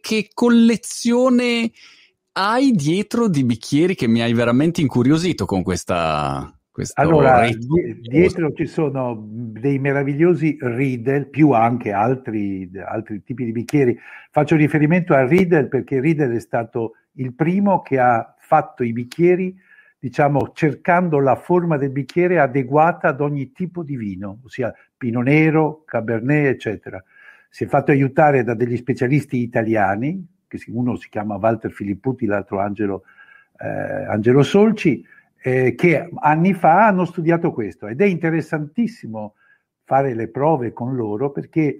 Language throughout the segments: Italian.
che collezione hai dietro di bicchieri che mi hai veramente incuriosito con questa... Allora, di- dietro ci sono dei meravigliosi Riedel, più anche altri, altri tipi di bicchieri. Faccio riferimento a Riedel perché Riedel è stato il primo che ha fatto i bicchieri, diciamo, cercando la forma del bicchiere adeguata ad ogni tipo di vino, ossia Pino Nero, Cabernet, eccetera. Si è fatto aiutare da degli specialisti italiani, che uno si chiama Walter Filipputi, l'altro Angelo, eh, Angelo Solci, eh, che anni fa hanno studiato questo. Ed è interessantissimo fare le prove con loro perché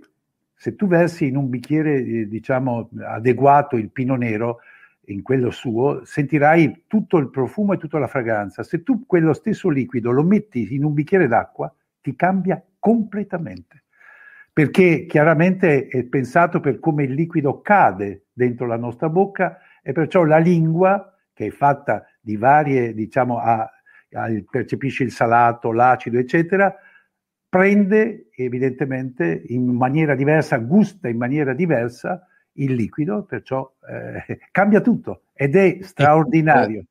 se tu versi in un bicchiere eh, diciamo adeguato il pino nero in quello suo sentirai tutto il profumo e tutta la fragranza. Se tu quello stesso liquido lo metti in un bicchiere d'acqua ti cambia completamente perché chiaramente è pensato per come il liquido cade dentro la nostra bocca e perciò la lingua che è fatta di varie, diciamo, a, a, percepisce il salato, l'acido, eccetera, prende evidentemente in maniera diversa, gusta in maniera diversa il liquido, perciò eh, cambia tutto ed è straordinario.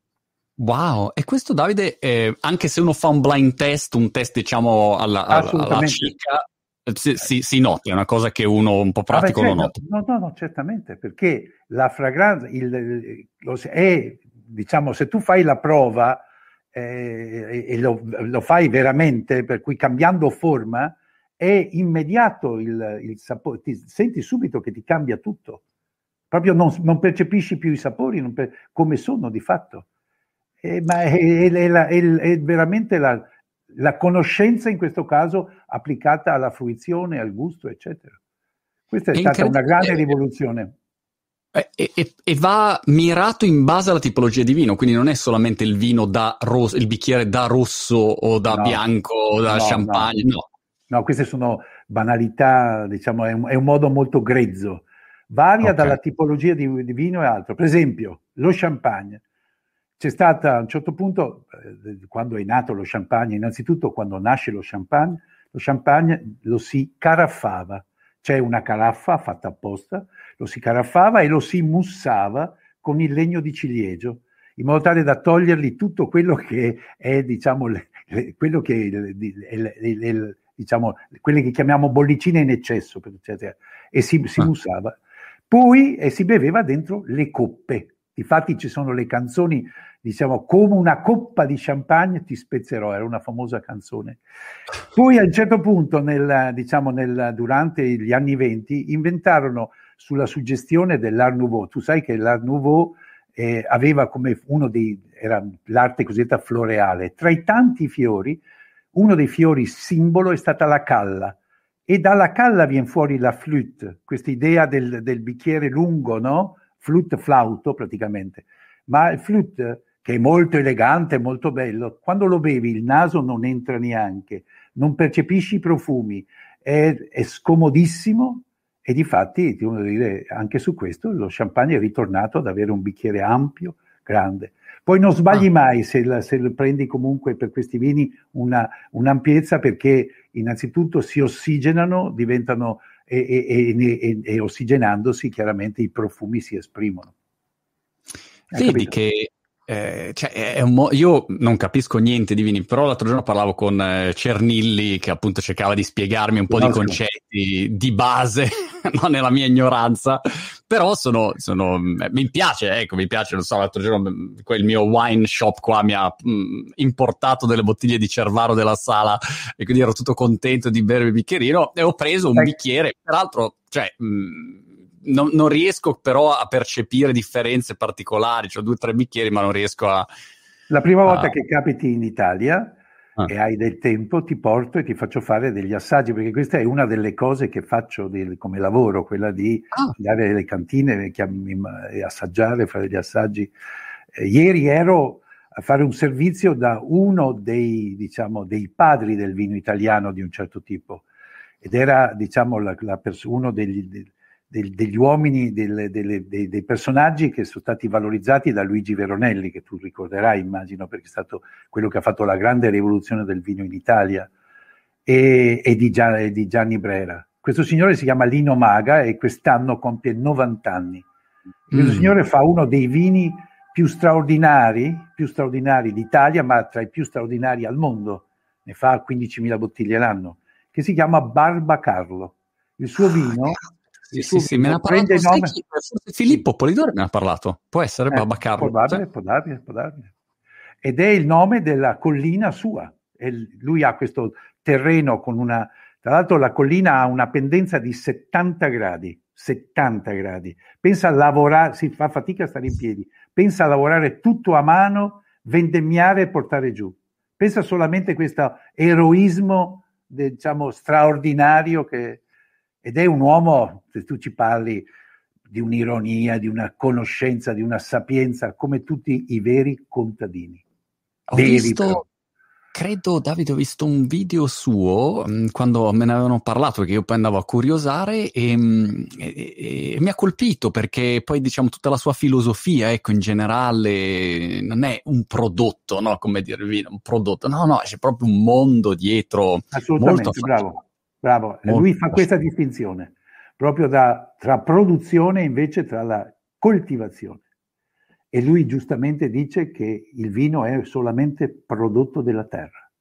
Wow, e questo Davide, eh, anche se uno fa un blind test, un test diciamo alla, alla, alla cieca, si, si, si, nota, è una cosa che uno un po' pratico ah, beh, certo. lo nota. No, no, no, certamente, perché la fragranza il, lo, è diciamo, se tu fai la prova eh, e lo, lo, fai veramente, per cui cambiando forma, è immediato il, il sapore, ti senti subito che ti cambia tutto. Proprio non, non percepisci più i sapori per, come sono di fatto. Eh, ma è, è, è, è veramente la, la, conoscenza in questo caso applicata alla fruizione, al gusto, eccetera. Questa è, stata una grande rivoluzione. E, e, e, va mirato in base alla tipologia di vino, quindi non è solamente il vino da rosso, il bicchiere da rosso o da no, bianco o da no, champagne, no. no. no. queste sono banalità, diciamo, è un, è un modo molto grezzo. Varia okay. dalla tipologia di, di, vino e altro. Per esempio, lo champagne. C'è stata a un certo punto, eh, quando è nato lo champagne, innanzitutto quando nasce lo champagne, lo champagne lo si caraffava. C'è una caraffa fatta apposta lo si caraffava e lo si mussava con il legno di ciliegio, in modo tale da togliergli tutto quello che è, diciamo, le, le, quello che le, diciamo, quelle che chiamiamo bollicine in eccesso, e si, si ah. mussava. Poi e si beveva dentro le coppe. Infatti ci sono le canzoni, diciamo, come una coppa di champagne ti spezzerò, era una famosa canzone. Poi a un certo punto, nel, diciamo, nel, durante gli anni venti, inventarono sulla suggestione dell'Art Nouveau. Tu sai che l'Art Nouveau eh, aveva come uno dei, era l'arte cosiddetta floreale. Tra i tanti fiori, uno dei fiori simbolo è stata la calla. E dalla calla viene fuori la flute, questa idea del, del bicchiere lungo, no? Flute flauto praticamente. Ma il flute, che è molto elegante, molto bello, quando lo bevi il naso non entra neanche, non percepisci i profumi, è, è scomodissimo e di fatti, devo dire, anche su questo lo champagne è ritornato ad avere un bicchiere ampio, grande. Poi non sbagli ah. mai se, la, se prendi comunque per questi vini una, un'ampiezza perché innanzitutto si ossigenano, diventano e, e, e, ossigenandosi chiaramente i profumi si esprimono. Vedi che eh, cioè, mo- io non capisco niente di vini, però l'altro giorno parlavo con eh, Cernilli che appunto cercava di spiegarmi un po' no, di concetti di base, non nella mia ignoranza, però sono, sono, eh, mi piace, ecco, mi piace, non so, l'altro giorno mm, quel mio wine shop qua mi ha mh, mm, importato delle bottiglie di Cervaro della sala e quindi ero tutto contento di bere il bicchierino e ho preso un bicchiere, peraltro, cioè... Mh, mm, non, non, riesco però a percepire differenze particolari, ho due o tre bicchieri, ma non riesco a. La prima volta che capiti in Italia ah. e hai del tempo, ti porto e ti faccio fare degli assaggi, perché questa è una delle cose che faccio del, come lavoro, quella di ah. andare alle cantine e assaggiare, fare gli assaggi. Eh, ieri ero a fare un servizio da uno dei, diciamo, dei padri del vino italiano di un certo tipo ed era diciamo, la, la pers- uno degli, del, degli uomini, del, delle, dei, dei, personaggi che sono stati valorizzati da Luigi Veronelli, che tu ricorderai, immagino, perché è stato quello che ha fatto la grande rivoluzione del vino in Italia, e, e, di, Gian, di, Gianni Brera. Questo signore si chiama Lino Maga e quest'anno compie 90 anni. Questo mm. signore fa uno dei vini più straordinari, più straordinari d'Italia, ma tra i più straordinari al mondo. Ne fa 15.000 bottiglie l'anno, che si chiama Barba Carlo. Il suo vino... Sì, sì, sì, me ne ha parlato nome... chi, Filippo Polidori me ne ha parlato. Può essere eh, Barba Carlo. Probabile, può darmi, può darmi. Ed è il nome della collina sua. E lui ha questo terreno con una... Tra l'altro la collina ha una pendenza di 70 gradi 70 gradi. Pensa a lavorare, si fa fatica a stare in piedi, pensa a lavorare tutto a mano, vendemmiare e portare giù. Pensa solamente a questo eroismo, diciamo, straordinario che, ed è un uomo, se tu ci parli di un'ironia, di una conoscenza, di una sapienza, come tutti i veri contadini. Ho veri, visto, però credo, Davide, ho visto un video suo mh, mm, quando me ne avevano parlato, perché io poi andavo a curiosare e, mh, mm, e, e, mi ha colpito perché poi diciamo tutta la sua filosofia, ecco, in generale non è un prodotto, no? Come dire un prodotto, no, no, c'è proprio un mondo dietro. Assolutamente, bravo, bravo. Molto Lui fa questa distinzione proprio da, tra produzione e invece tra la coltivazione. E lui giustamente dice che il vino è solamente prodotto della terra.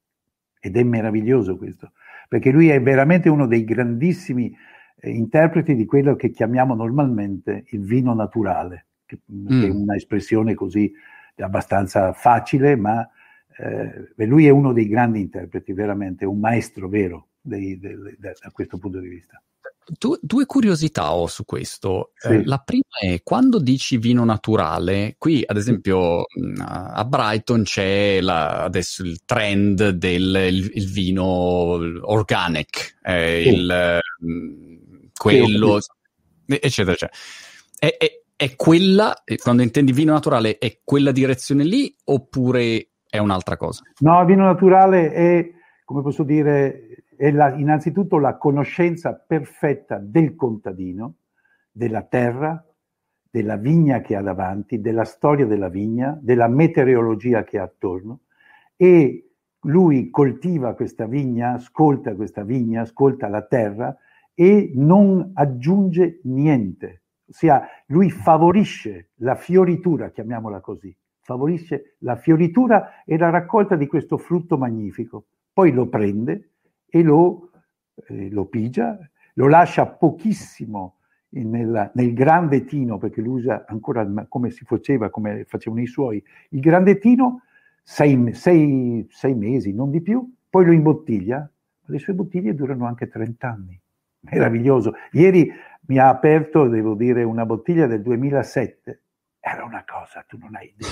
Ed è meraviglioso questo, perché lui è veramente uno dei grandissimi eh, interpreti di quello che chiamiamo normalmente il vino naturale, che, mm. è un'espressione così abbastanza facile, ma eh, lui è uno dei grandi interpreti, veramente un maestro vero dei, dei, dei, da questo punto di vista. Du- due curiosità ho su questo. Sì. Eh, la prima è quando dici vino naturale, qui ad esempio a Brighton c'è la, adesso il trend del il, il vino organic, eh, sì. il, quello, sì, eccetera, eccetera. È, è, è quella, quando intendi vino naturale, è quella direzione lì oppure è un'altra cosa? No, vino naturale è, come posso dire, è la, innanzitutto la conoscenza perfetta del contadino, della terra, della vigna che ha davanti, della storia della vigna, della meteorologia che ha attorno e lui coltiva questa vigna, ascolta questa vigna, ascolta la terra e non aggiunge niente. Ossia, lui favorisce la fioritura, chiamiamola così, favorisce la fioritura e la raccolta di questo frutto magnifico. Poi lo prende, e lo, eh, lo pigia, lo lascia pochissimo nel, nel, tino, perché lo usa ancora come si faceva, come facevano i suoi, il grande tino, sei, sei, sei mesi, non di più, poi lo imbottiglia, le sue bottiglie durano anche 30 anni. Meraviglioso. Ieri mi ha aperto, devo dire, una bottiglia del 2007. Era una cosa, tu non hai idea.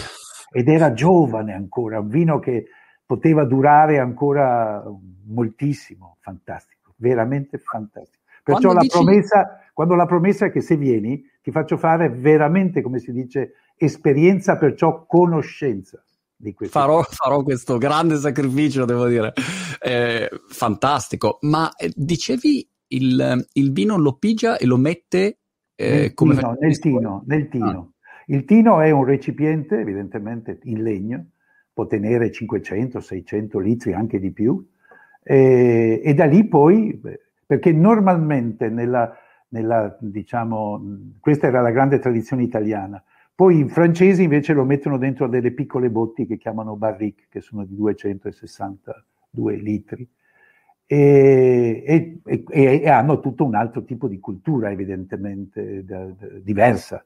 Ed era giovane ancora, un vino che poteva durare ancora moltissimo, fantastico, veramente fantastico. Perciò la, dici... promessa, quando la promessa è che se vieni ti faccio fare veramente, come si dice, esperienza, perciò conoscenza. Di farò, farò, questo grande sacrificio, devo dire. Eh, fantastico. Ma eh, dicevi il, il, vino lo pigia e lo mette eh, nel, come tino, nel tino, nel tino. Ah. Il tino è un recipiente, evidentemente in legno, può tenere 500, 600 litri, anche di più, e, e da lì poi, perché normalmente nella, nella, diciamo, questa era la grande tradizione italiana, poi i francesi invece lo mettono dentro delle piccole botti che chiamano barrique, che sono di 262 litri. E, e, e, e, hanno tutto un altro tipo di cultura evidentemente da, da, diversa.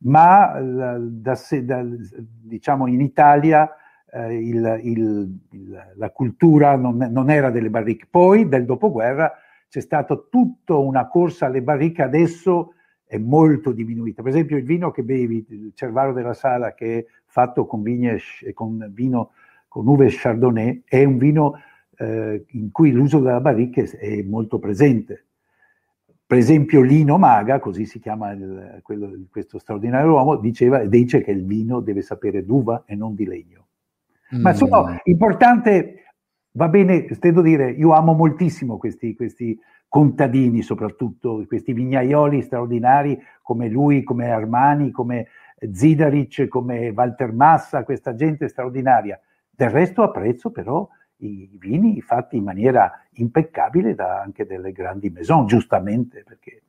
Ma da, da, diciamo in Italia eh, il, il, il, la cultura non, non, era delle barriche. Poi, del dopoguerra, c'è stata tutta una corsa alle barriche, adesso è molto diminuita. Per esempio, il vino che bevi, il Cervaro della Sala, che è fatto con, vigne, con vino con uve Chardonnay, è un vino eh, in cui l'uso della barrica è molto presente. Per esempio, Lino Maga, così si chiama il, quello, questo straordinario uomo, diceva, dice che il vino deve sapere d'uva e non di legno. Ma sono mm. importante, va bene, devo dire, io amo moltissimo questi, questi contadini, soprattutto questi vignaioli straordinari come lui, come Armani, come Zidaric, come Walter Massa, questa gente straordinaria. Del resto apprezzo però i vini fatti in maniera impeccabile da anche delle grandi maison, giustamente, perché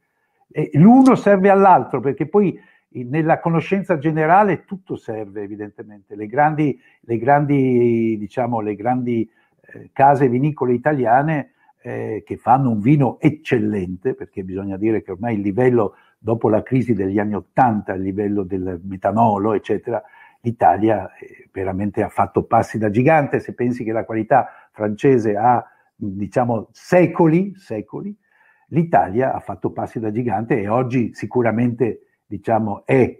l'uno serve all'altro, perché poi nella conoscenza generale tutto serve evidentemente. Le grandi, le grandi, diciamo, le grandi eh, case vinicole italiane eh, che fanno un vino eccellente, perché bisogna dire che ormai il livello, dopo la crisi degli anni Ottanta, il livello del metanolo, eccetera, l'Italia eh, veramente ha fatto passi da gigante. Se pensi che la qualità francese ha, diciamo, secoli, secoli, l'Italia ha fatto passi da gigante e oggi sicuramente, diciamo, è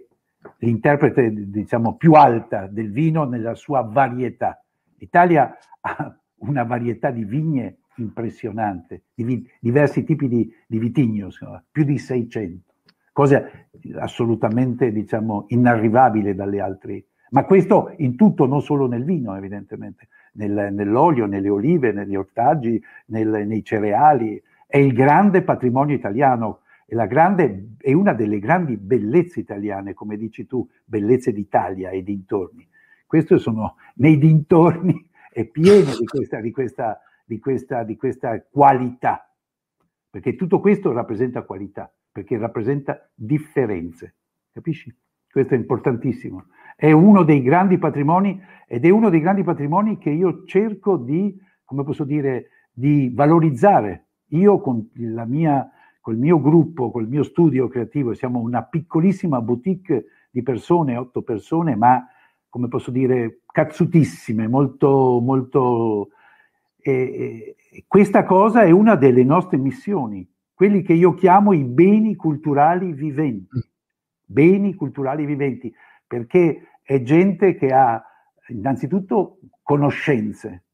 l'interprete, diciamo, più alta del vino nella sua varietà. L'Italia ha una varietà di vigne impressionante, di vi, diversi tipi di, di vitigno, più di 600, cosa assolutamente diciamo, inarrivabile dalle altre. Ma questo in tutto, non solo nel vino, evidentemente, nel, nell'olio, nelle olive, negli ortaggi, nel, nei cereali. È il grande patrimonio italiano, è, grande, è, una delle grandi bellezze italiane, come dici tu, bellezze d'Italia e dintorni. Questo sono nei dintorni, è pieno di questa, di questa di questa, di questa qualità, perché tutto questo rappresenta qualità, perché rappresenta differenze, capisci? Questo è importantissimo. È uno dei grandi patrimoni ed è uno dei grandi patrimoni che io cerco di, come posso dire, di valorizzare. Io con la mia col mio gruppo, col mio studio creativo, siamo una piccolissima boutique di persone, otto persone, ma come posso dire, cazzutissime, molto, molto e, e questa cosa è una delle nostre missioni, quelli che io chiamo i beni culturali viventi. Mm. Beni culturali viventi, perché è gente che ha innanzitutto conoscenze,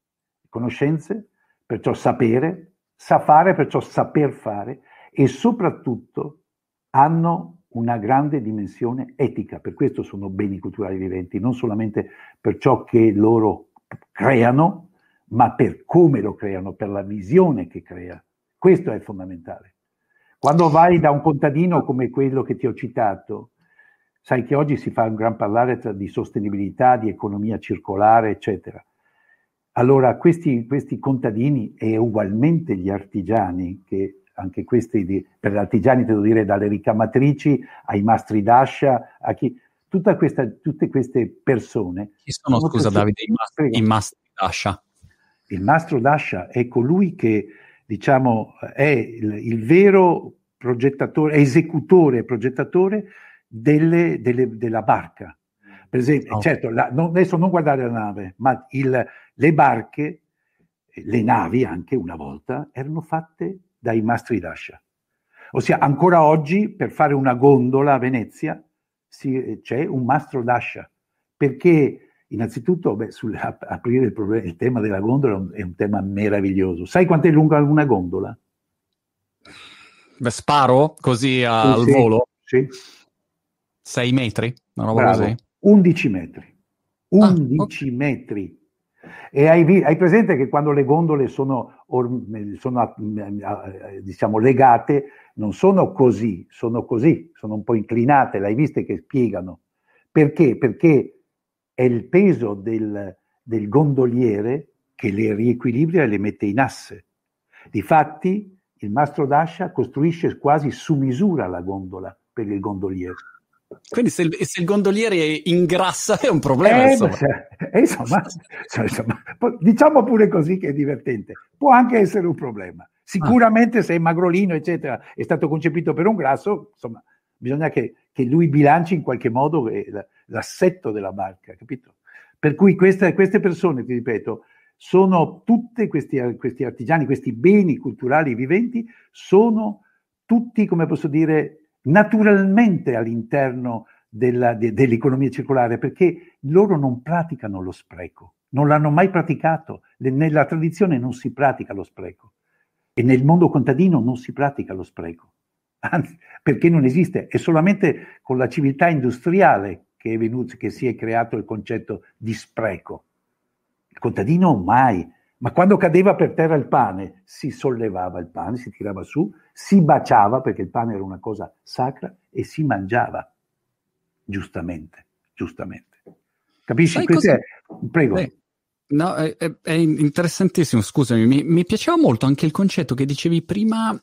conoscenze, perciò sapere, sa fare, perciò saper fare e soprattutto hanno una grande dimensione etica, per questo sono beni culturali viventi, non solamente per ciò che loro creano, ma per come lo creano, per la visione che crea. Questo è fondamentale. Quando vai da un contadino come quello che ti ho citato, sai che oggi si fa un gran parlare di sostenibilità, di economia circolare, eccetera. Allora questi, questi contadini e ugualmente gli artigiani, che anche questi, di, per gli artigiani devo dire dalle ricamatrici ai mastri d'ascia, a chi, questa, tutte queste persone... Chi sono, sono scusa persone, Davide, i mastri, i mastri d'ascia? Il mastro d'ascia è colui che, diciamo, è il, il vero progettatore, esecutore progettatore delle, delle, della barca. Per esempio, oh. certo, la, non, adesso non guardare la nave, ma il, le barche, le navi anche una volta, erano fatte dai mastri d'ascia. Ossia, ancora oggi per fare una gondola a Venezia si, c'è un mastro d'ascia, perché Innanzitutto, beh, sul, aprire il, problema, il, tema della gondola è un tema meraviglioso. Sai quanto è lunga una gondola? Beh, sparo così al sì, volo? Sì. 6 metri? Una roba Bravo. così? 11 metri. 11 ah, okay. metri. E hai, hai, presente che quando le gondole sono, sono, diciamo, legate, non sono così, sono così, sono un po' inclinate, l'hai viste che spiegano. Perché? Perché è il peso del, del gondoliere che le riequilibra e le mette in asse. Difatti, il mastro d'ascia costruisce quasi su misura la gondola per il gondoliere. Quindi se il, se il gondoliere ingrassa è un problema. Eh, insomma. Cioè, insomma, cioè, insomma, diciamo pure così che è divertente. Può anche essere un problema. Sicuramente ah. se è magrolino, eccetera, è stato concepito per un grasso, insomma, bisogna che, che lui bilanci in qualche modo l'assetto della barca, capito? Per cui queste, queste persone, ti ripeto, sono tutti questi, questi artigiani, questi beni culturali viventi, sono tutti, come posso dire, naturalmente all'interno della, de, dell'economia circolare, perché loro non praticano lo spreco, non l'hanno mai praticato. Nella tradizione non si pratica lo spreco e nel mondo contadino non si pratica lo spreco anzi, perché non esiste, è solamente con la civiltà industriale che, è venuto, che si è creato il concetto di spreco. Il contadino mai, ma quando cadeva per terra il pane, si sollevava il pane, si tirava su, si baciava perché il pane era una cosa sacra e si mangiava, giustamente, giustamente. Capisci? È... Prego. Beh, No, è, è, interessantissimo, scusami, mi, mi, piaceva molto anche il concetto che dicevi prima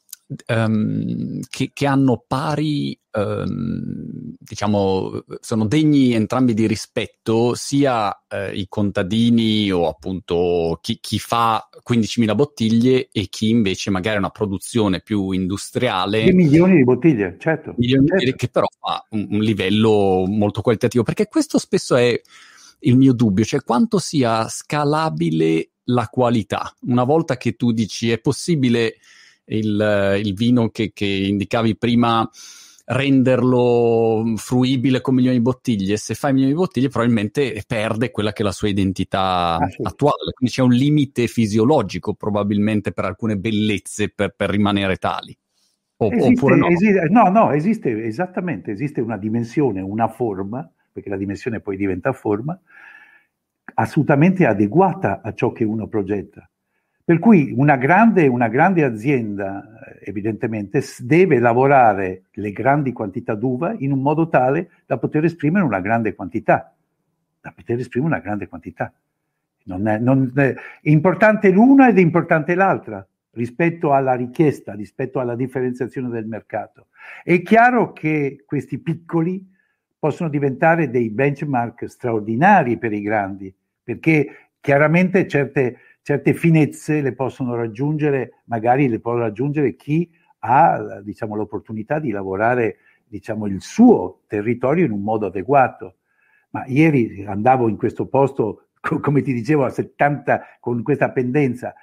um, che, che, hanno pari, um, diciamo, sono degni entrambi di rispetto sia uh, i contadini o appunto chi, chi, fa 15.000 bottiglie e chi invece magari ha una produzione più industriale. Di milioni di bottiglie, certo. Milioni certo. Di, che però ha un, un livello molto qualitativo, perché questo spesso è il mio dubbio, cioè quanto sia scalabile la qualità. Una volta che tu dici è possibile il, il vino che, che, indicavi prima renderlo fruibile con milioni di bottiglie, se fai milioni di bottiglie probabilmente perde quella che è la sua identità ah, sì. attuale, quindi c'è un limite fisiologico probabilmente per alcune bellezze per, per rimanere tali. O, esiste, oppure no? Esiste, no, no, esiste esattamente, esiste una dimensione, una forma, perché la dimensione poi diventa forma, assolutamente adeguata a ciò che uno progetta. Per cui una grande, una grande azienda, eh, evidentemente, deve lavorare le grandi quantità d'uva in un modo tale da poter esprimere una grande quantità, da poter esprimere una grande quantità. Non è, non è, è importante l'una ed è importante l'altra rispetto alla richiesta, rispetto alla differenziazione del mercato. È chiaro che questi piccoli possono diventare dei benchmark straordinari per i grandi, perché chiaramente certe, certe finezze le possono raggiungere, magari le può raggiungere chi ha diciamo, l'opportunità di lavorare diciamo, il suo territorio in un modo adeguato. Ma ieri andavo in questo posto, come ti dicevo, a 70 con questa pendenza,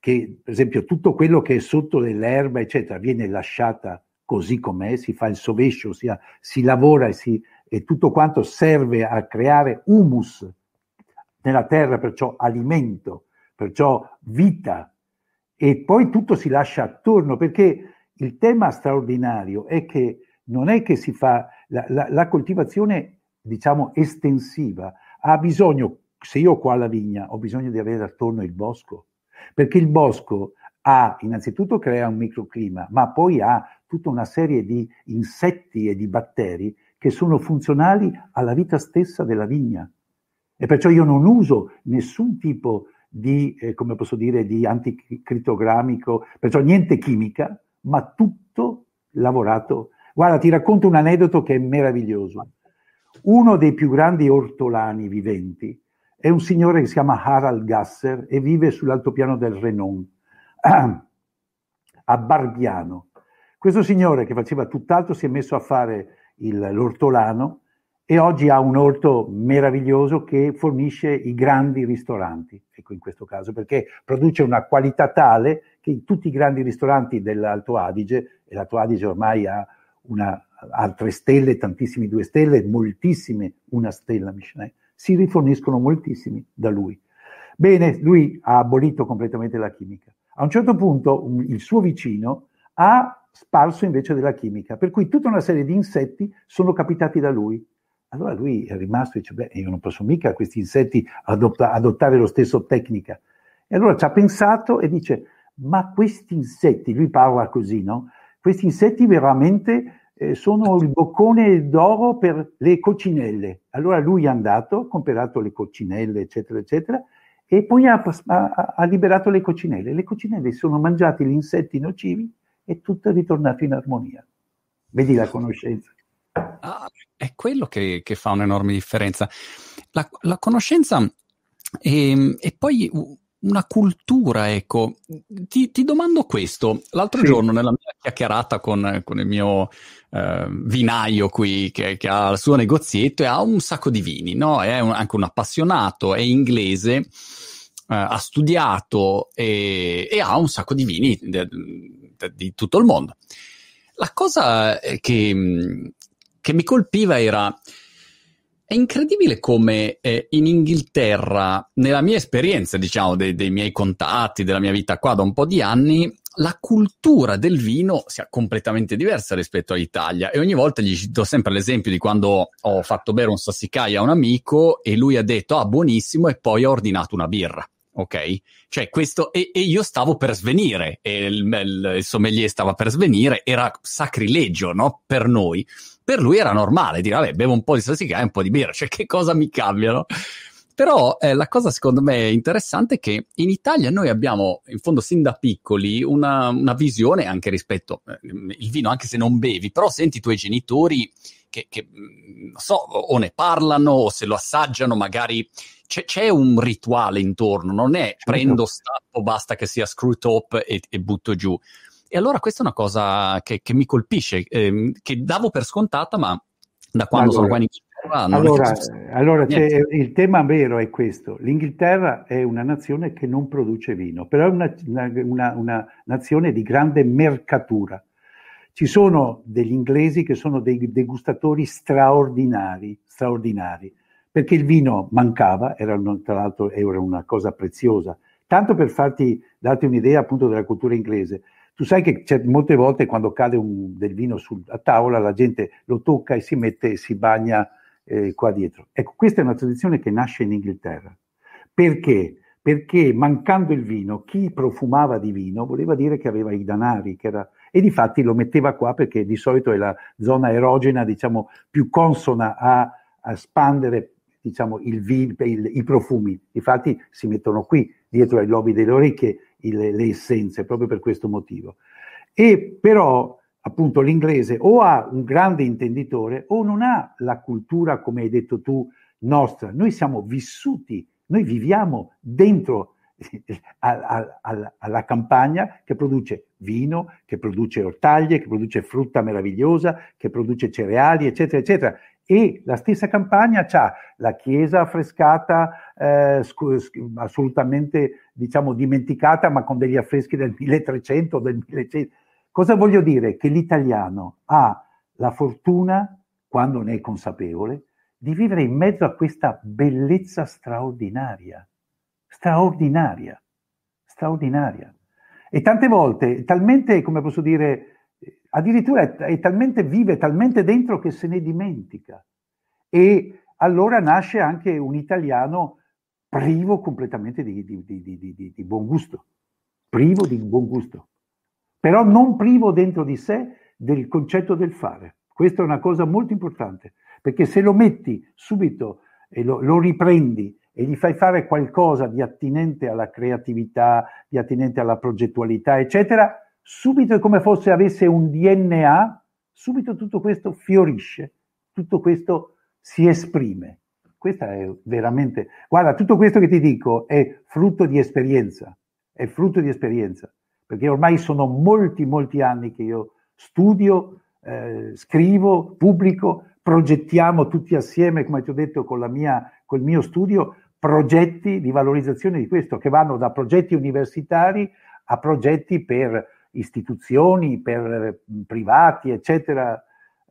che per esempio tutto quello che è sotto dell'erba, eccetera, viene lasciata così com'è, si fa il sovescio, ossia si lavora e, si, e tutto quanto serve a creare humus nella terra, perciò alimento, perciò vita, e poi tutto si lascia attorno, perché il tema straordinario è che non è che si fa la, la, la coltivazione, diciamo, estensiva, ha bisogno, se io qua la vigna, ho bisogno di avere attorno il bosco, perché il bosco ha, innanzitutto crea un microclima, ma poi ha tutta una serie di insetti e di batteri che sono funzionali alla vita stessa della vigna. E perciò io non uso nessun tipo di, eh, come posso dire, di anticritogrammico, perciò niente chimica, ma tutto lavorato. Guarda, ti racconto un aneddoto che è meraviglioso. Uno dei più grandi ortolani viventi è un signore che si chiama Harald Gasser e vive sull'altopiano del Renon, a Barbiano. Questo signore che faceva tutt'altro si è messo a fare il, l'ortolano e oggi ha un orto meraviglioso che fornisce i grandi ristoranti, ecco in questo caso, perché produce una qualità tale che tutti i grandi ristoranti dell'Alto Adige, e l'Alto Adige ormai ha, una, ha stelle, tantissimi due stelle, moltissime una stella Michelin, si riforniscono moltissimi da lui. Bene, lui ha abolito completamente la chimica. A un certo punto un, il suo vicino ha sparso invece della chimica, per cui tutta una serie di insetti sono capitati da lui allora lui è rimasto e dice, beh, io non posso mica questi insetti adotta, adottare lo stesso tecnica. E allora ci ha pensato e dice, ma questi insetti, lui parla così, no? Questi insetti veramente eh, sono il boccone d'oro per le coccinelle. Allora lui è andato, ha comprato le coccinelle, eccetera, eccetera, e poi ha, ha, ha liberato le coccinelle. Le coccinelle sono mangiate gli insetti nocivi e tutto è ritornato in armonia. Vedi la conoscenza. Ah, è quello che, che, fa un'enorme differenza. La, la conoscenza e, ehm, e, poi una cultura, ecco. Ti, ti domando questo. L'altro sì. giorno, nella mia chiacchierata con, con il mio eh, vinaio qui, che, che, ha il suo negozietto e ha un sacco di vini, no? È un, anche un appassionato, è inglese, eh, ha studiato e, e, ha un sacco di vini di, di tutto il mondo. La cosa che, che mi colpiva era è incredibile come eh, in Inghilterra, nella mia esperienza, diciamo, dei, dei, miei contatti, della mia vita qua da un po' di anni, la cultura del vino sia completamente diversa rispetto all'Italia. E ogni volta gli do sempre l'esempio di quando ho fatto bere un sassicaia a un amico e lui ha detto, ah, buonissimo, e poi ha ordinato una birra. Ok? Cioè, questo, e, e io stavo per svenire, e il, il, sommelier stava per svenire, era sacrilegio, no? Per noi per lui era normale dire, vabbè, bevo un po' di salsiccia e un po' di birra, cioè che cosa mi cambiano? Però eh, la cosa secondo me interessante è che in Italia noi abbiamo, in fondo sin da piccoli, una, una visione anche rispetto al eh, vino, anche se non bevi, però senti i tuoi genitori che, che mm, so, o ne parlano o se lo assaggiano, magari c'è, c'è un rituale intorno, non è prendo, stappo, basta che sia screw top e, e butto giù. E allora questa è una cosa che, che mi colpisce, ehm, che davo per scontata, ma da quando allora, sono qua in Inghilterra... allora, allora il tema vero è questo. L'Inghilterra è una nazione che non produce vino, però è una, una, una nazione di grande mercatura. Ci sono degli inglesi che sono dei degustatori straordinari, straordinari, perché il vino mancava, era tra l'altro era una cosa preziosa. Tanto per farti, darti un'idea appunto della cultura inglese, tu sai che molte volte quando cade un, del vino a tavola la gente lo tocca e si mette e si bagna eh, qua dietro. Ecco, questa è una tradizione che nasce in Inghilterra. Perché? Perché mancando il vino, chi profumava di vino voleva dire che aveva i danari, che era e di fatti lo metteva qua perché di solito è la zona erogena, diciamo, più consona a, a spandere diciamo, il il, i profumi. Infatti si mettono qui, dietro ai lobi delle orecchie, il, le essenze, proprio per questo motivo. E però, appunto, l'inglese o ha un grande intenditore o non ha la cultura, come hai detto tu, nostra. Noi siamo vissuti, noi viviamo dentro alla campagna che produce vino, che produce ortaglie, che produce frutta meravigliosa, che produce cereali, eccetera, eccetera. E la stessa campagna ha la chiesa affrescata, eh, assolutamente diciamo dimenticata, ma con degli affreschi del 1300 o del 1100. Cosa voglio dire? Che l'italiano ha la fortuna, quando ne è consapevole, di vivere in mezzo a questa bellezza straordinaria straordinaria, straordinaria. E tante volte, talmente, come posso dire, addirittura è, è talmente vive, talmente dentro che se ne dimentica. E allora nasce anche un italiano privo completamente di, di, di, di, buon gusto, privo di buon gusto, però non privo dentro di sé del concetto del fare. Questa è una cosa molto importante, perché se lo metti subito e lo, lo riprendi e gli fai fare qualcosa di attinente alla creatività, di attinente alla progettualità, eccetera, subito è come fosse avesse un DNA, subito tutto questo fiorisce, tutto questo si esprime. Questa è veramente, guarda, tutto questo che ti dico è frutto di esperienza, è frutto di esperienza, perché ormai sono molti, molti anni che io studio, eh, scrivo, pubblico, progettiamo tutti assieme, come ti ho detto, con la mia, col mio studio, progetti di valorizzazione di questo, che vanno da progetti universitari a progetti per istituzioni, per privati, eccetera,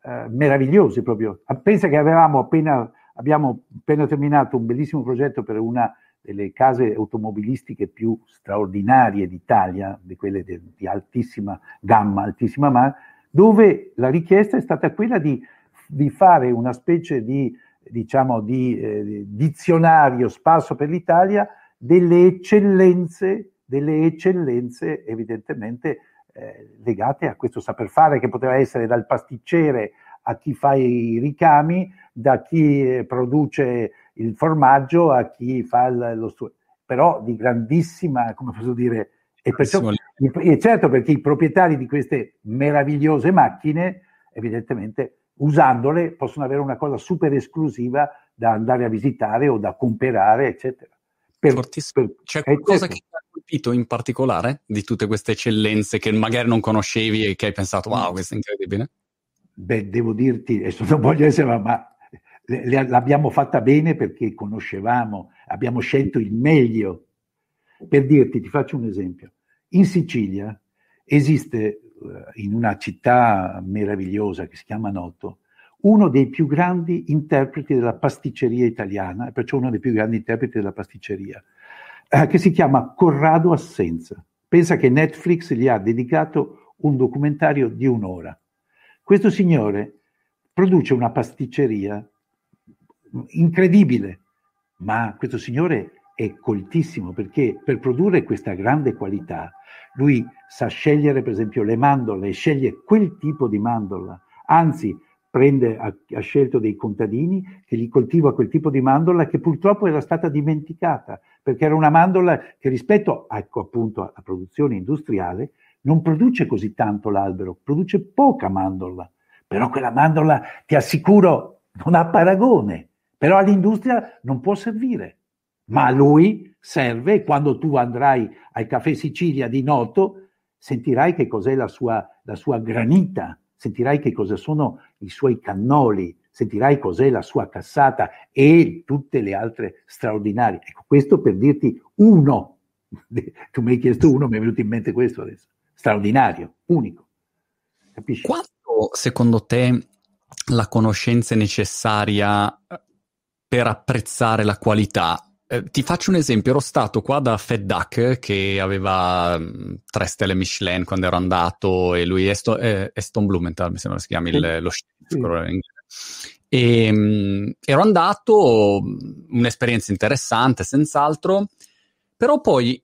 eh, meravigliosi proprio. Pensa che avevamo appena, abbiamo appena terminato un bellissimo progetto per una delle case automobilistiche più straordinarie d'Italia, di quelle de, di altissima gamma, altissima ma, dove la richiesta è stata quella di, di fare una specie di diciamo, di eh, dizionario sparso per l'Italia delle eccellenze, delle eccellenze evidentemente eh, legate a questo saper fare che poteva essere dal pasticcere a chi fa i ricami, da chi eh, produce il formaggio a chi fa lo studio, però di grandissima, come posso dire, e, perciò, e certo perché i proprietari di queste meravigliose macchine evidentemente usandole possono avere una cosa super esclusiva da andare a visitare o da comprare, eccetera. Per, per, C'è qualcosa che ti ha colpito in particolare di tutte queste eccellenze che magari non conoscevi e che hai pensato, wow, questo è incredibile? Beh, devo dirti, adesso non voglio essere, ma l'abbiamo fatta bene perché conoscevamo, abbiamo scelto il meglio. Per dirti, ti faccio un esempio. In Sicilia esiste eh, in una città meravigliosa che si chiama Noto, uno dei più grandi interpreti della pasticceria italiana, e perciò uno dei più grandi interpreti della pasticceria, eh, che si chiama Corrado Assenza. Pensa che Netflix gli ha dedicato un documentario di un'ora. Questo signore produce una pasticceria incredibile, ma questo signore è coltissimo perché per produrre questa grande qualità lui sa scegliere per esempio le mandorle, sceglie quel tipo di mandorla, anzi prende, ha, ha, scelto dei contadini che gli coltiva quel tipo di mandorla che purtroppo era stata dimenticata, perché era una mandorla che rispetto ecco, appunto alla produzione industriale non produce così tanto l'albero, produce poca mandorla, però quella mandorla, ti assicuro, non ha paragone, però all'industria non può servire, ma a lui serve e quando tu andrai al Caffè Sicilia di Noto sentirai che cos'è la sua, la sua granita, sentirai che cosa sono i suoi cannoli, sentirai cos'è la sua cassata e tutte le altre straordinarie. Ecco, questo per dirti uno. Tu mi hai chiesto uno, mi è venuto in mente questo adesso. Straordinario, unico. Capisci? Quanto secondo te la conoscenza è necessaria eh, per apprezzare la qualità eh, ti faccio un esempio, ero stato qua da Fed Duck che aveva mh, mm, tre stelle Michelin quando ero andato e lui è Sto, eh, Eston Blumenthal, mi sembra si chiami il, lo chef. E, mh, mm, ero andato, un'esperienza interessante senz'altro, però poi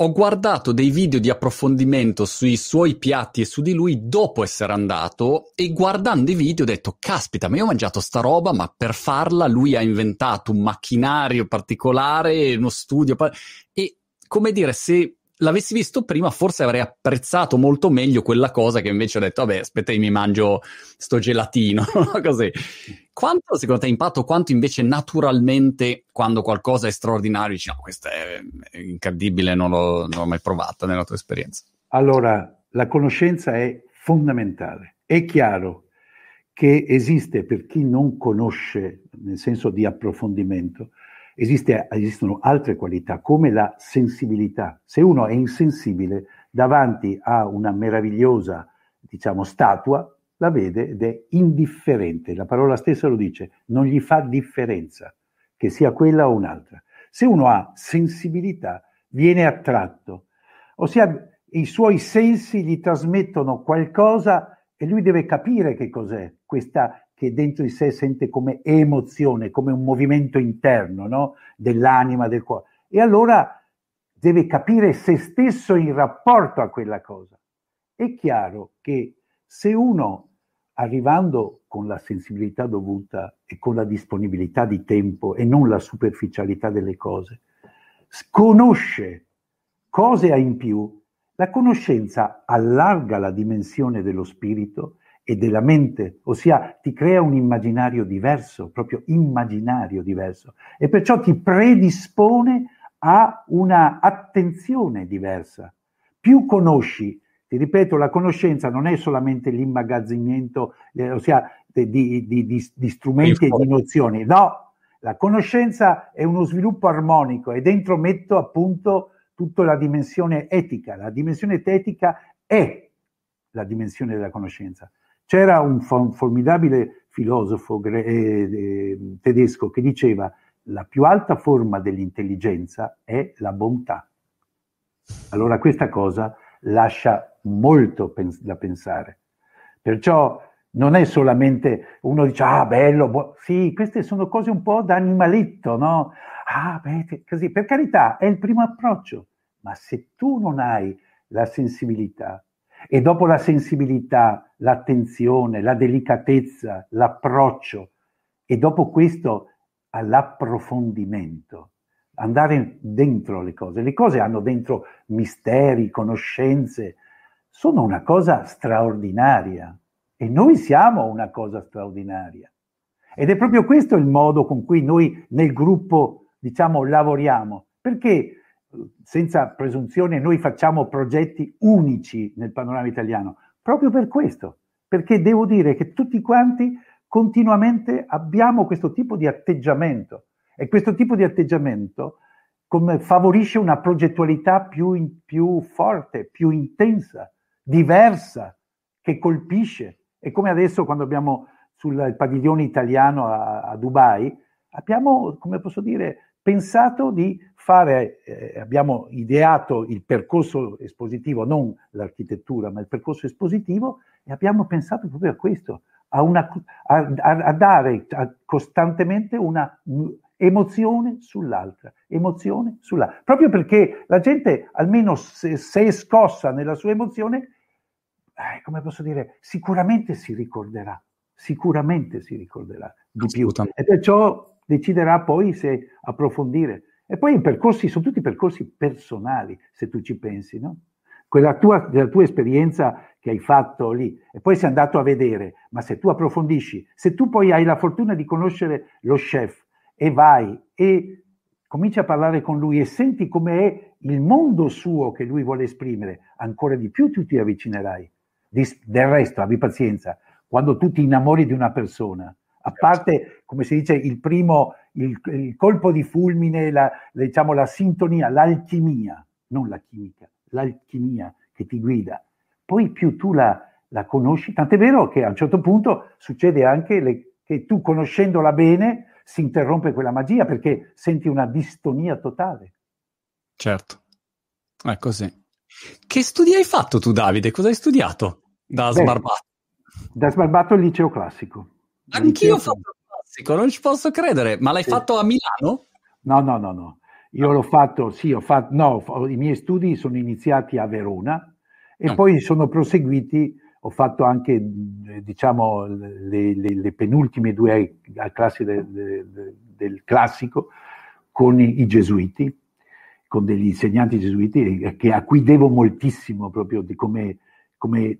ho guardato dei video di approfondimento sui suoi piatti e su di lui dopo essere andato e guardando i video ho detto, caspita, ma io ho mangiato sta roba, ma per farla lui ha inventato un macchinario particolare, uno studio, e come dire, se l'avessi visto prima forse avrei apprezzato molto meglio quella cosa che invece ho detto, vabbè, aspetta, mi mangio sto gelatino, così. Quanto secondo te impatto, quanto invece naturalmente quando qualcosa è straordinario dici, no, questo è, incredibile, non l'ho, non l'ho mai provata nella tua esperienza? Allora, la conoscenza è fondamentale. È chiaro che esiste per chi non conosce, nel senso di approfondimento, Esiste, esistono altre qualità come la sensibilità. Se uno è insensibile davanti a una meravigliosa, diciamo, statua, la vede ed è indifferente. La parola stessa lo dice, non gli fa differenza che sia quella o un'altra. Se uno ha sensibilità, viene attratto, ossia i suoi sensi gli trasmettono qualcosa e lui deve capire che cos'è questa che dentro di sé sente come emozione, come un movimento interno no? dell'anima, del cuore. E allora deve capire se stesso in rapporto a quella cosa. È chiaro che se uno, arrivando con la sensibilità dovuta e con la disponibilità di tempo e non la superficialità delle cose, conosce cose in più, la conoscenza allarga la dimensione dello spirito e della mente, ossia ti crea un immaginario diverso, proprio immaginario diverso, e perciò ti predispone a una attenzione diversa. Più conosci, ti ripeto, la conoscenza non è solamente l'immagazzinamento, eh, ossia di, di, di, di strumenti e di nozioni, no, la conoscenza è uno sviluppo armonico e dentro metto appunto tutta la dimensione etica. La dimensione etica è la dimensione della conoscenza. C'era un formidabile filosofo eh, tedesco che diceva la più alta forma dell'intelligenza è la bontà. Allora questa cosa lascia molto da pensare. Perciò non è solamente uno dice ah bello, bu- sì, queste sono cose un po' da animaletto, no? Ah, beh, così, per carità, è il primo approccio, ma se tu non hai la sensibilità, e dopo la sensibilità, l'attenzione, la delicatezza, l'approccio e dopo questo all'approfondimento, andare dentro le cose. Le cose hanno dentro misteri, conoscenze, sono una cosa straordinaria e noi siamo una cosa straordinaria. Ed è proprio questo il modo con cui noi nel gruppo, diciamo, lavoriamo, perché senza presunzione, noi facciamo progetti unici nel panorama italiano, proprio per questo, perché devo dire che tutti quanti continuamente abbiamo questo tipo di atteggiamento e questo tipo di atteggiamento come favorisce una progettualità più, in, più forte, più intensa, diversa, che colpisce. E come adesso quando abbiamo sul padiglione italiano a, a Dubai, abbiamo, come posso dire, pensato di fare, eh, abbiamo ideato il percorso espositivo, non l'architettura, ma il percorso espositivo e abbiamo pensato proprio a questo, a, una, a, a dare costantemente una emozione sull'altra, emozione sull'altra, proprio perché la gente, almeno se, se è scossa nella sua emozione, eh, come posso dire, sicuramente si ricorderà, sicuramente si ricorderà di più e perciò deciderà poi se approfondire. E poi i percorsi sono tutti percorsi personali, se tu ci pensi, no? Quella tua, della tua esperienza che hai fatto lì e poi sei andato a vedere, ma se tu approfondisci, se tu poi hai la fortuna di conoscere lo chef e vai e cominci a parlare con lui e senti com'è il mondo suo che lui vuole esprimere, ancora di più tu ti avvicinerai. Del resto, abbi pazienza, quando tu ti innamori di una persona, a parte, come si dice, il primo, il, il colpo di fulmine, la, diciamo, la sintonia, l'alchimia, non la chimica, l'alchimia che ti guida. Poi più tu la, la conosci, tant'è vero che a un certo punto succede anche le, che tu conoscendola bene si interrompe quella magia perché senti una distonia totale. Certo, è così. Che studi hai fatto tu Davide? Cosa hai studiato da Beh, sbarbato? Da sbarbato il liceo classico. Anch'io ho fatto il classico, non ci posso credere, ma l'hai sì. fatto a Milano? No, no, no, no. Io l'ho fatto, sì, ho fatto, no, i miei studi sono iniziati a Verona e no. poi sono proseguiti, ho fatto anche, diciamo, le, le, le penultime due classi de, de, de, del classico con i, i, gesuiti, con degli insegnanti gesuiti che, a cui devo moltissimo proprio di come, come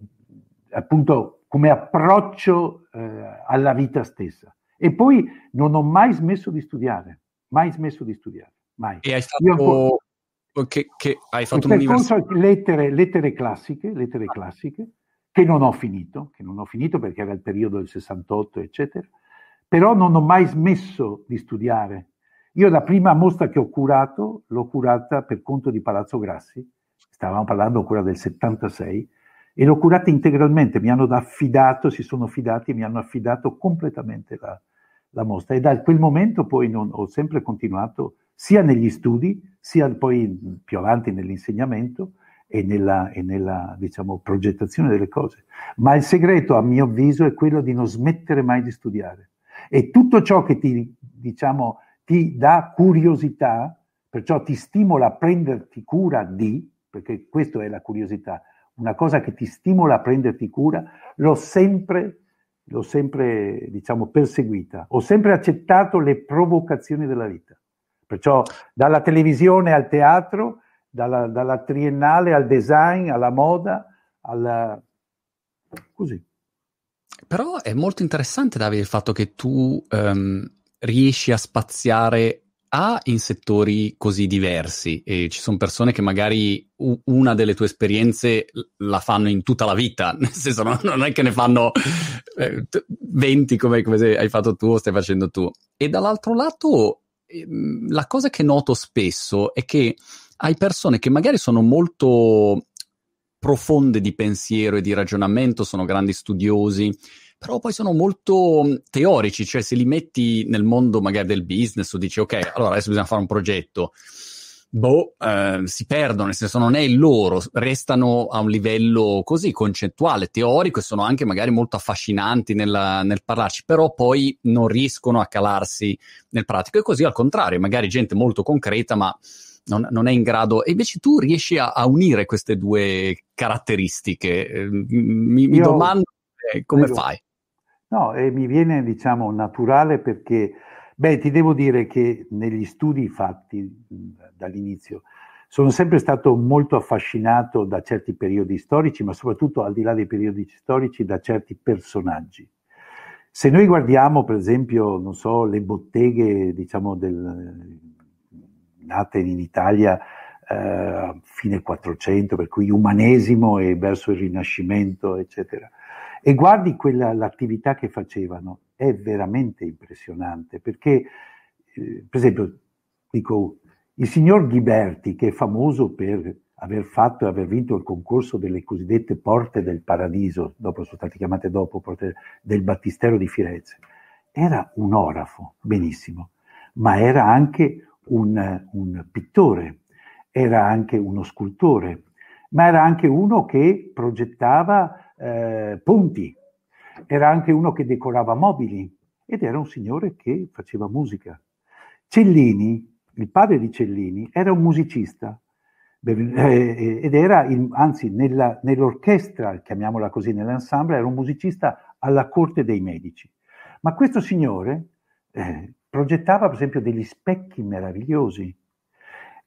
appunto come approccio eh, alla vita stessa. E poi non ho mai smesso di studiare, mai smesso di studiare, mai. E hai fatto, che, che hai fatto un'università? Lettere, lettere classiche, lettere classiche, che non ho finito, che non ho finito perché era il periodo del 68, eccetera, però non ho mai smesso di studiare. Io la prima mostra che ho curato, l'ho curata per conto di Palazzo Grassi, stavamo parlando ancora del 76, e l'ho curata integralmente, mi hanno affidato, si sono fidati, mi hanno affidato completamente la, la mostra e da quel momento poi non, ho sempre continuato sia negli studi, sia poi più avanti nell'insegnamento e nella, e nella diciamo, progettazione delle cose. Ma il segreto, a mio avviso, è quello di non smettere mai di studiare. E tutto ciò che ti, diciamo, ti dà curiosità, perciò ti stimola a prenderti cura di, perché questa è la curiosità, una cosa che ti stimola a prenderti cura, l'ho sempre, l'ho sempre diciamo, perseguita. Ho sempre accettato le provocazioni della vita. Perciò dalla televisione al teatro, dalla, dalla triennale al design, alla moda, alla... così. Però è molto interessante, Davide, il fatto che tu um, riesci a spaziare a in settori così diversi e ci sono persone che magari una delle tue esperienze la fanno in tutta la vita, nel senso non, non è che ne fanno eh, 20 come, come hai fatto tu o stai facendo tu. E dall'altro lato eh, la cosa che noto spesso è che hai persone che magari sono molto profonde di pensiero e di ragionamento, sono grandi studiosi, però poi sono molto mm, teorici, cioè se li metti nel mondo magari del business o dici ok, allora adesso bisogna fare un progetto, boh, eh, si perdono, nel senso non è il loro, restano a un livello così concettuale, teorico e sono anche magari molto affascinanti nella, nel parlarci, però poi non riescono a calarsi nel pratico. E così al contrario, magari gente molto concreta, ma non, non, è in grado, e invece tu riesci a, a unire queste due caratteristiche. Eh, mi, mi domando eh, come fai. No, e mi viene diciamo naturale perché, beh, ti devo dire che negli studi fatti dall'inizio sono sempre stato molto affascinato da certi periodi storici, ma soprattutto al di là dei periodi storici, da certi personaggi. Se noi guardiamo, per esempio, non so, le botteghe, diciamo, del, nate in Italia eh, fine 400, per cui umanesimo e verso il Rinascimento, eccetera e guardi quella, l'attività che facevano, è veramente impressionante perché, eh, per esempio, dico, il signor Ghiberti, che è famoso per aver fatto e aver vinto il concorso delle cosiddette porte del paradiso, dopo sono state chiamate dopo porte del battistero di Firenze, era un orafo, benissimo, ma era anche un, un pittore, era anche uno scultore, ma era anche uno che progettava eh, ponti, era anche uno che decorava mobili ed era un signore che faceva musica. Cellini, il padre di Cellini, era un musicista eh, ed era, in, anzi nella, nell'orchestra, chiamiamola così, nell'ensemble, era un musicista alla corte dei medici. Ma questo signore eh, progettava per esempio degli specchi meravigliosi.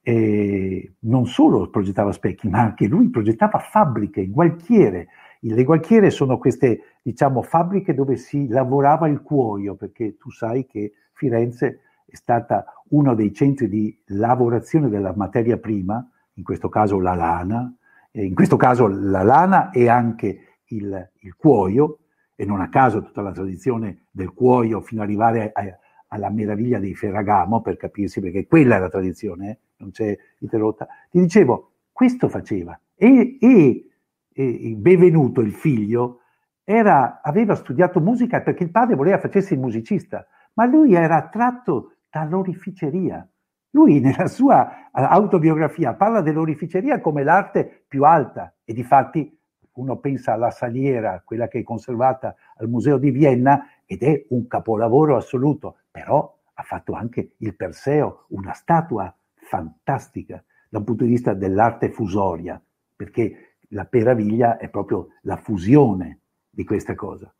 E non solo progettava specchi, ma anche lui progettava fabbriche, gualchiere. Le gualchiere sono queste, diciamo, fabbriche dove si lavorava il cuoio, perché tu sai che Firenze è stata uno dei centri di lavorazione della materia prima, in questo caso la lana, in questo caso la lana e anche il, il cuoio, e non a caso tutta la tradizione del cuoio fino ad arrivare a, alla meraviglia dei Ferragamo, per capirsi, perché quella è la tradizione, eh? Non c'è interrotta. Ti dicevo, questo faceva. E, e, e Benvenuto, il figlio, era, aveva studiato musica perché il padre voleva facesse il musicista, ma lui era attratto dall'orificeria. Lui nella sua autobiografia parla dell'orificeria come l'arte più alta e di fatti uno pensa alla saliera, quella che è conservata al Museo di Vienna, ed è un capolavoro assoluto, però ha fatto anche il Perseo, una statua fantastica dal punto di vista dell'arte fusoria, perché la Peraviglia è proprio la fusione di questa cosa.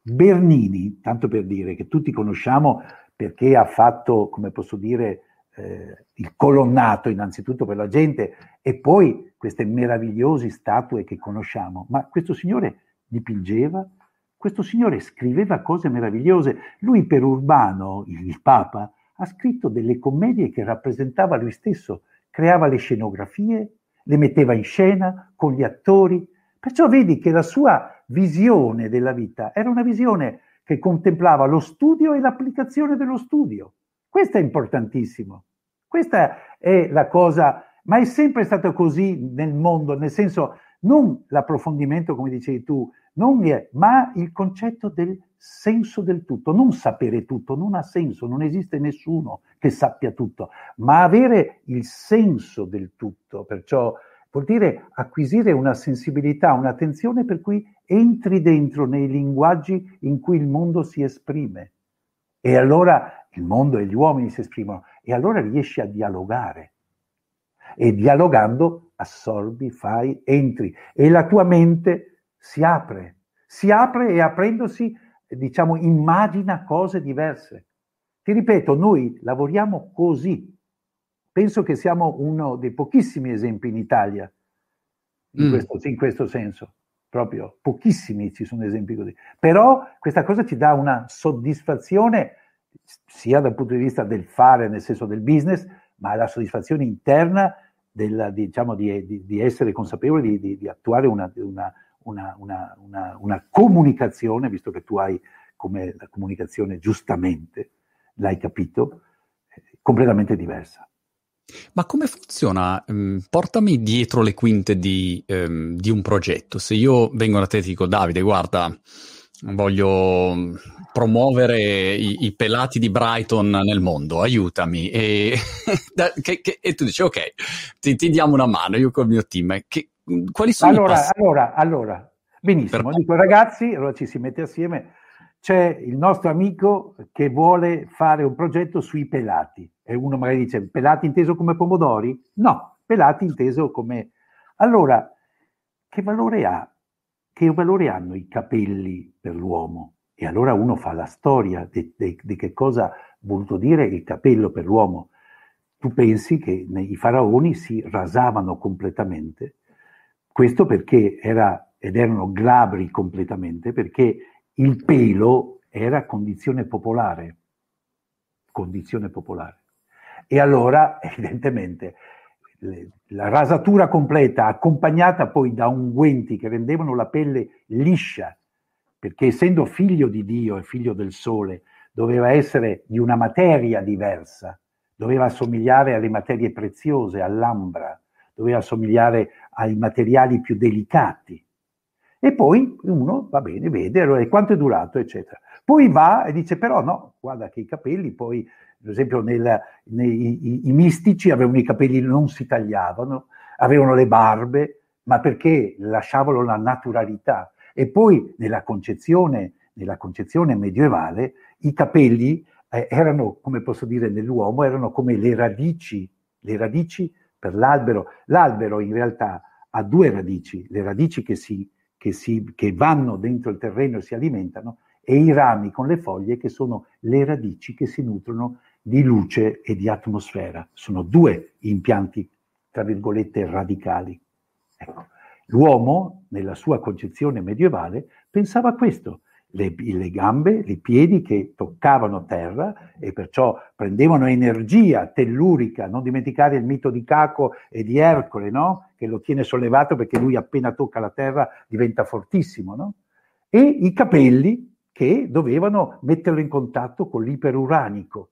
Bernini, tanto per dire che tutti conosciamo perché ha fatto, come posso dire, eh, il colonnato innanzitutto per la gente e poi queste meravigliose statue che conosciamo, ma questo signore dipingeva, questo signore scriveva cose meravigliose. Lui per Urbano, il Papa, ha scritto delle commedie che rappresentava lui stesso, creava le scenografie, le metteva in scena con gli attori. Perciò vedi che la sua visione della vita era una visione che contemplava lo studio e l'applicazione dello studio. Questo è importantissimo. Questa è la cosa, ma è sempre stato così nel mondo, nel senso non l'approfondimento, come dicevi tu, è, ma il concetto del senso del tutto, non sapere tutto, non ha senso, non esiste nessuno che sappia tutto, ma avere il senso del tutto, perciò vuol dire acquisire una sensibilità, un'attenzione per cui entri dentro nei linguaggi in cui il mondo si esprime. E allora il mondo e gli uomini si esprimono, e allora riesci a dialogare. E dialogando assorbi, fai, entri, e la tua mente si apre, si apre e aprendosi, diciamo, immagina cose diverse. Ti ripeto, noi lavoriamo così. Penso che siamo uno dei pochissimi esempi in Italia in, mm. questo, in questo senso proprio pochissimi ci sono esempi così. Però questa cosa ci dà una soddisfazione sia dal punto di vista del fare, nel senso del business, ma la soddisfazione interna del, diciamo, di, di, di, essere consapevoli di, di attuare una, una, una, una, comunicazione, visto che tu hai come la comunicazione giustamente, l'hai capito, eh, completamente diversa. Ma come funziona? Mm, portami dietro le quinte di, um, di, un progetto. Se io vengo da te e dico, Davide, guarda, voglio promuovere i, i pelati di Brighton nel mondo, aiutami. E, che, che, e tu dici, ok, ti, ti, diamo una mano, io col mio team. Che, quali sono allora, i passi? Allora, allora, benissimo. Dico, ragazzi, allora ci si mette assieme c'è il nostro amico che vuole fare un progetto sui pelati. E uno magari dice, pelati inteso come pomodori? No, pelati inteso come... Allora, che valore ha? Che valore hanno i capelli per l'uomo? E allora uno fa la storia di che cosa ha voluto dire il capello per l'uomo. Tu pensi che i faraoni si rasavano completamente, questo perché era, ed erano glabri completamente, perché il pelo era condizione popolare, condizione popolare. E allora, evidentemente, la rasatura completa, accompagnata poi da unguenti che rendevano la pelle liscia, perché essendo figlio di Dio e figlio del sole, doveva essere di una materia diversa, doveva assomigliare alle materie preziose, all'ambra, doveva assomigliare ai materiali più delicati. E poi uno va bene, vede allora, quanto è durato, eccetera. Poi va e dice: però no, guarda che i capelli poi, per esempio, nel, nei, i, i, mistici avevano i capelli, non si tagliavano, avevano le barbe, ma perché lasciavano la naturalità. E poi nella concezione, nella concezione medievale i capelli eh, erano, come posso dire, nell'uomo, erano come le radici, le radici per l'albero. L'albero in realtà ha due radici, le radici che si che, si, che vanno dentro il terreno e si alimentano e i rami con le foglie che sono le radici che si nutrono di luce e di atmosfera. Sono due impianti, tra virgolette, radicali. Ecco. L'uomo, nella sua concezione medievale, pensava questo, le, le, gambe, i piedi che toccavano terra e perciò prendevano energia tellurica. Non dimenticare il mito di Caco e di Ercole, no? che lo tiene sollevato perché lui appena tocca la terra diventa fortissimo. No? E i capelli che dovevano metterlo in contatto con l'iperuranico.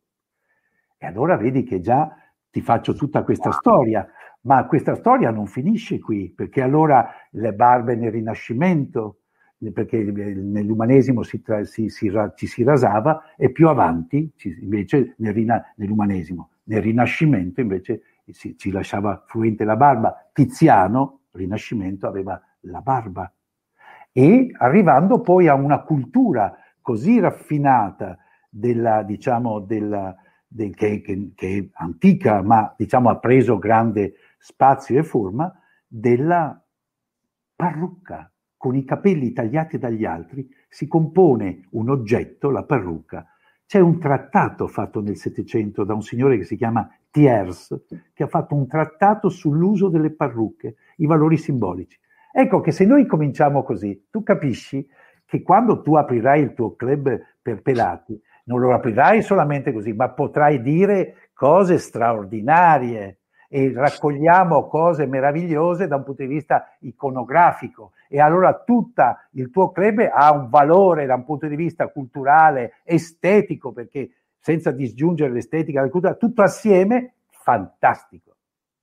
E allora vedi che già ti faccio tutta questa storia, ma questa storia non finisce qui, perché allora le barbe nel Rinascimento, perché nell'umanesimo si, tra, si, si, ci si rasava e più avanti invece nel, nell'umanesimo, nel Rinascimento invece ci lasciava fluente la barba. Tiziano, Rinascimento, aveva la barba. E arrivando poi a una cultura così raffinata della, diciamo, della, del, che, che, che, è antica, ma diciamo ha preso grande spazio e forma, della parrucca con i capelli tagliati dagli altri si compone un oggetto, la parrucca. C'è un trattato fatto nel Settecento da un signore che si chiama Thiers, che ha fatto un trattato sull'uso delle parrucche, i valori simbolici. Ecco che se noi cominciamo così, tu capisci che quando tu aprirai il tuo club per pelati, non lo aprirai solamente così, ma potrai dire cose straordinarie e raccogliamo cose meravigliose da un punto di vista iconografico e allora tutto il tuo club ha un valore da un punto di vista culturale, estetico, perché senza disgiungere l'estetica della cultura, tutto assieme, fantastico.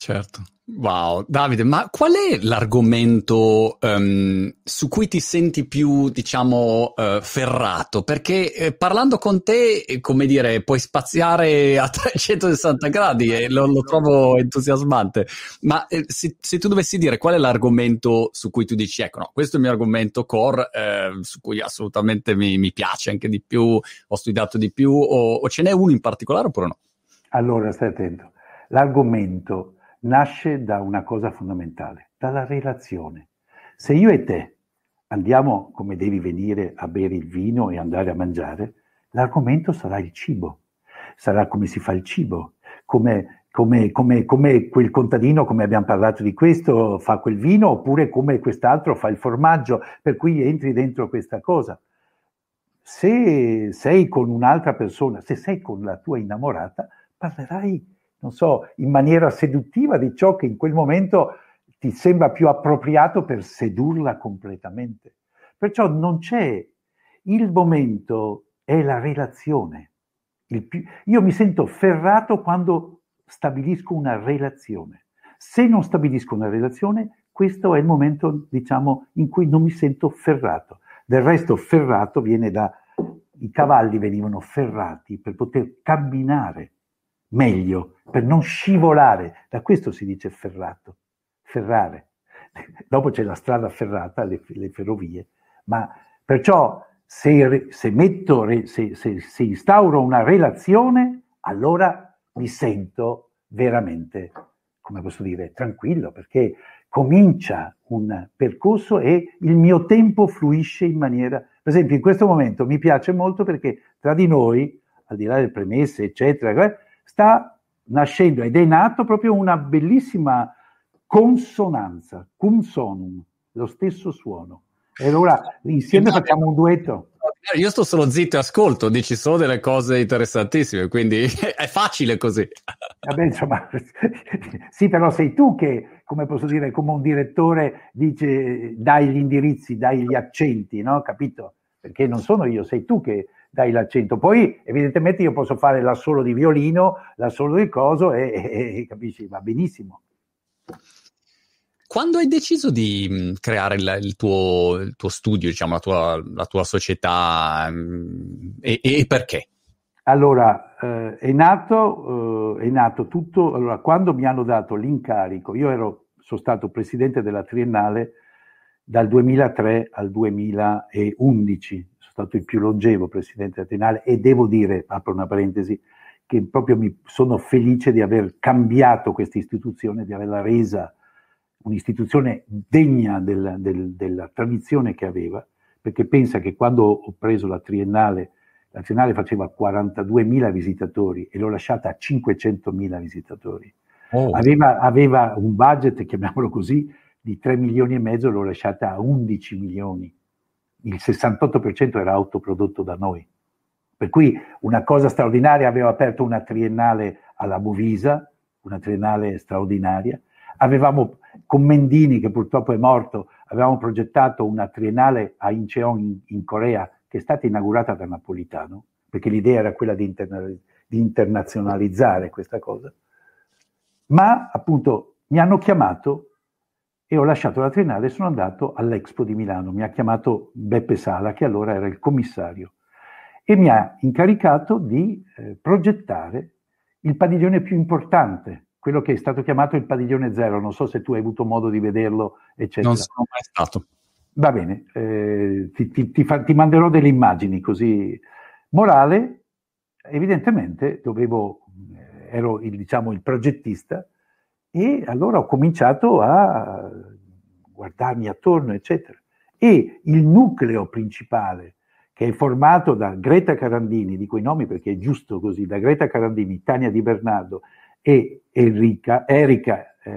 Certo. Wow, Davide, ma qual è l'argomento um, su cui ti senti più, diciamo, uh, ferrato? Perché eh, parlando con te, eh, come dire, puoi spaziare a 360 gradi e lo, lo trovo entusiasmante. Ma eh, se, se, tu dovessi dire qual è l'argomento su cui tu dici, ecco, no, questo è il mio argomento core, eh, su cui assolutamente mi, mi, piace anche di più, ho studiato di più, o, o ce n'è uno in particolare oppure no? Allora, stai attento. L'argomento nasce da una cosa fondamentale, dalla relazione. Se io e te andiamo come devi venire a bere il vino e andare a mangiare, l'argomento sarà il cibo, sarà come si fa il cibo, come, come, come, come quel contadino, come abbiamo parlato di questo, fa quel vino, oppure come quest'altro fa il formaggio, per cui entri dentro questa cosa. Se sei con un'altra persona, se sei con la tua innamorata, parlerai non so, in maniera seduttiva di ciò che in quel momento ti sembra più appropriato per sedurla completamente. Perciò non c'è, il momento è la relazione. Più, io mi sento ferrato quando stabilisco una relazione. Se non stabilisco una relazione, questo è il momento, diciamo, in cui non mi sento ferrato. Del resto, ferrato viene da... I cavalli venivano ferrati per poter camminare meglio, per non scivolare. Da questo si dice ferrato, ferrare. Dopo c'è la strada ferrata, le, le ferrovie, ma perciò se, se, metto, se, se, instauro una relazione, allora mi sento veramente, come posso dire, tranquillo, perché comincia un percorso e il mio tempo fluisce in maniera... Per esempio, in questo momento mi piace molto perché tra di noi, al di là delle premesse, eccetera, sta nascendo ed è nato proprio una bellissima consonanza, cum sonum, lo stesso suono. E allora insieme facciamo un duetto. Io sto solo zitto e ascolto, dici solo delle cose interessantissime, quindi è facile così. Vabbè, insomma, sì, però sei tu che, come posso dire, come un direttore dice, dai gli indirizzi, dai gli accenti, no? Capito? Perché non sono io, sei tu che dai l'accento. Poi evidentemente io posso fare l'assolo di violino, l'assolo di coso e, e, e capisci, va benissimo. Quando hai deciso di creare il, il, tuo, il tuo, studio, diciamo, la tua, la tua società e, e, perché? Allora, eh, è, nato, eh, è nato tutto, allora, quando mi hanno dato l'incarico, io ero, sono stato presidente della Triennale dal 2003 al 2011, stato il più longevo presidente Atenale e devo dire, apro una parentesi, che proprio mi sono felice di aver cambiato questa istituzione, di averla resa un'istituzione degna del, del, della tradizione che aveva, perché pensa che quando ho preso la triennale, la triennale faceva 42.000 visitatori e l'ho lasciata a 500.000 visitatori. Oh. Aveva, aveva, un budget, chiamiamolo così, di 3 milioni e mezzo, l'ho lasciata a 11 milioni. Il 68% era autoprodotto da noi. Per cui una cosa straordinaria, aveva aperto una triennale alla Movisa, una triennale straordinaria. Avevamo, con Mendini, che purtroppo è morto, avevamo progettato una triennale a Incheon in, in Corea, che è stata inaugurata da Napolitano, perché l'idea era quella di, interna- di internazionalizzare questa cosa. Ma appunto mi hanno chiamato e ho lasciato la triennale e sono andato all'Expo di Milano. Mi ha chiamato Beppe Sala, che allora era il commissario, e mi ha incaricato di eh, progettare il padiglione più importante, quello che è stato chiamato il padiglione zero. Non so se tu hai avuto modo di vederlo, eccetera. Non sono mai stato. Va bene, eh, ti, ti, ti, fa, ti, manderò delle immagini così. Morale, evidentemente dovevo, eh, ero il, diciamo, il progettista e allora ho cominciato a guardarmi attorno, eccetera. E il nucleo principale che è formato da Greta Carandini, dico i nomi perché è giusto così, da Greta Carandini, Tania Di Bernardo e Enrica, Erika, eh,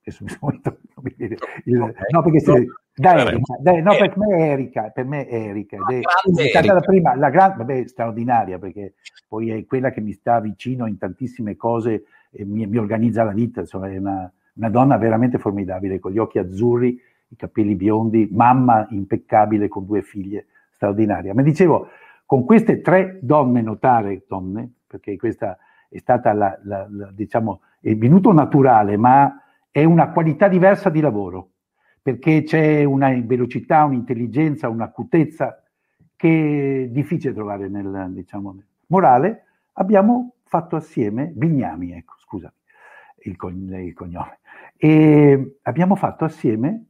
adesso mi sono il, okay. no perché se, da Erika, da, no, per me è Erika, per me è Erika, è, è stata la prima, la grande, vabbè, straordinaria perché poi è quella che mi sta vicino in tantissime cose e mi, mi organizza la vita, insomma è una, una donna veramente formidabile, con gli occhi azzurri, i capelli biondi, mamma impeccabile con due figlie, straordinaria. Ma dicevo, con queste tre donne notare, donne, perché questa è stata la, la, la, diciamo, è venuto naturale, ma è una qualità diversa di lavoro, perché c'è una velocità, un'intelligenza, un'acutezza che è difficile trovare nel, diciamo, morale, abbiamo fatto assieme, Bignami, ecco, scusami, il, il cognome, e abbiamo fatto assieme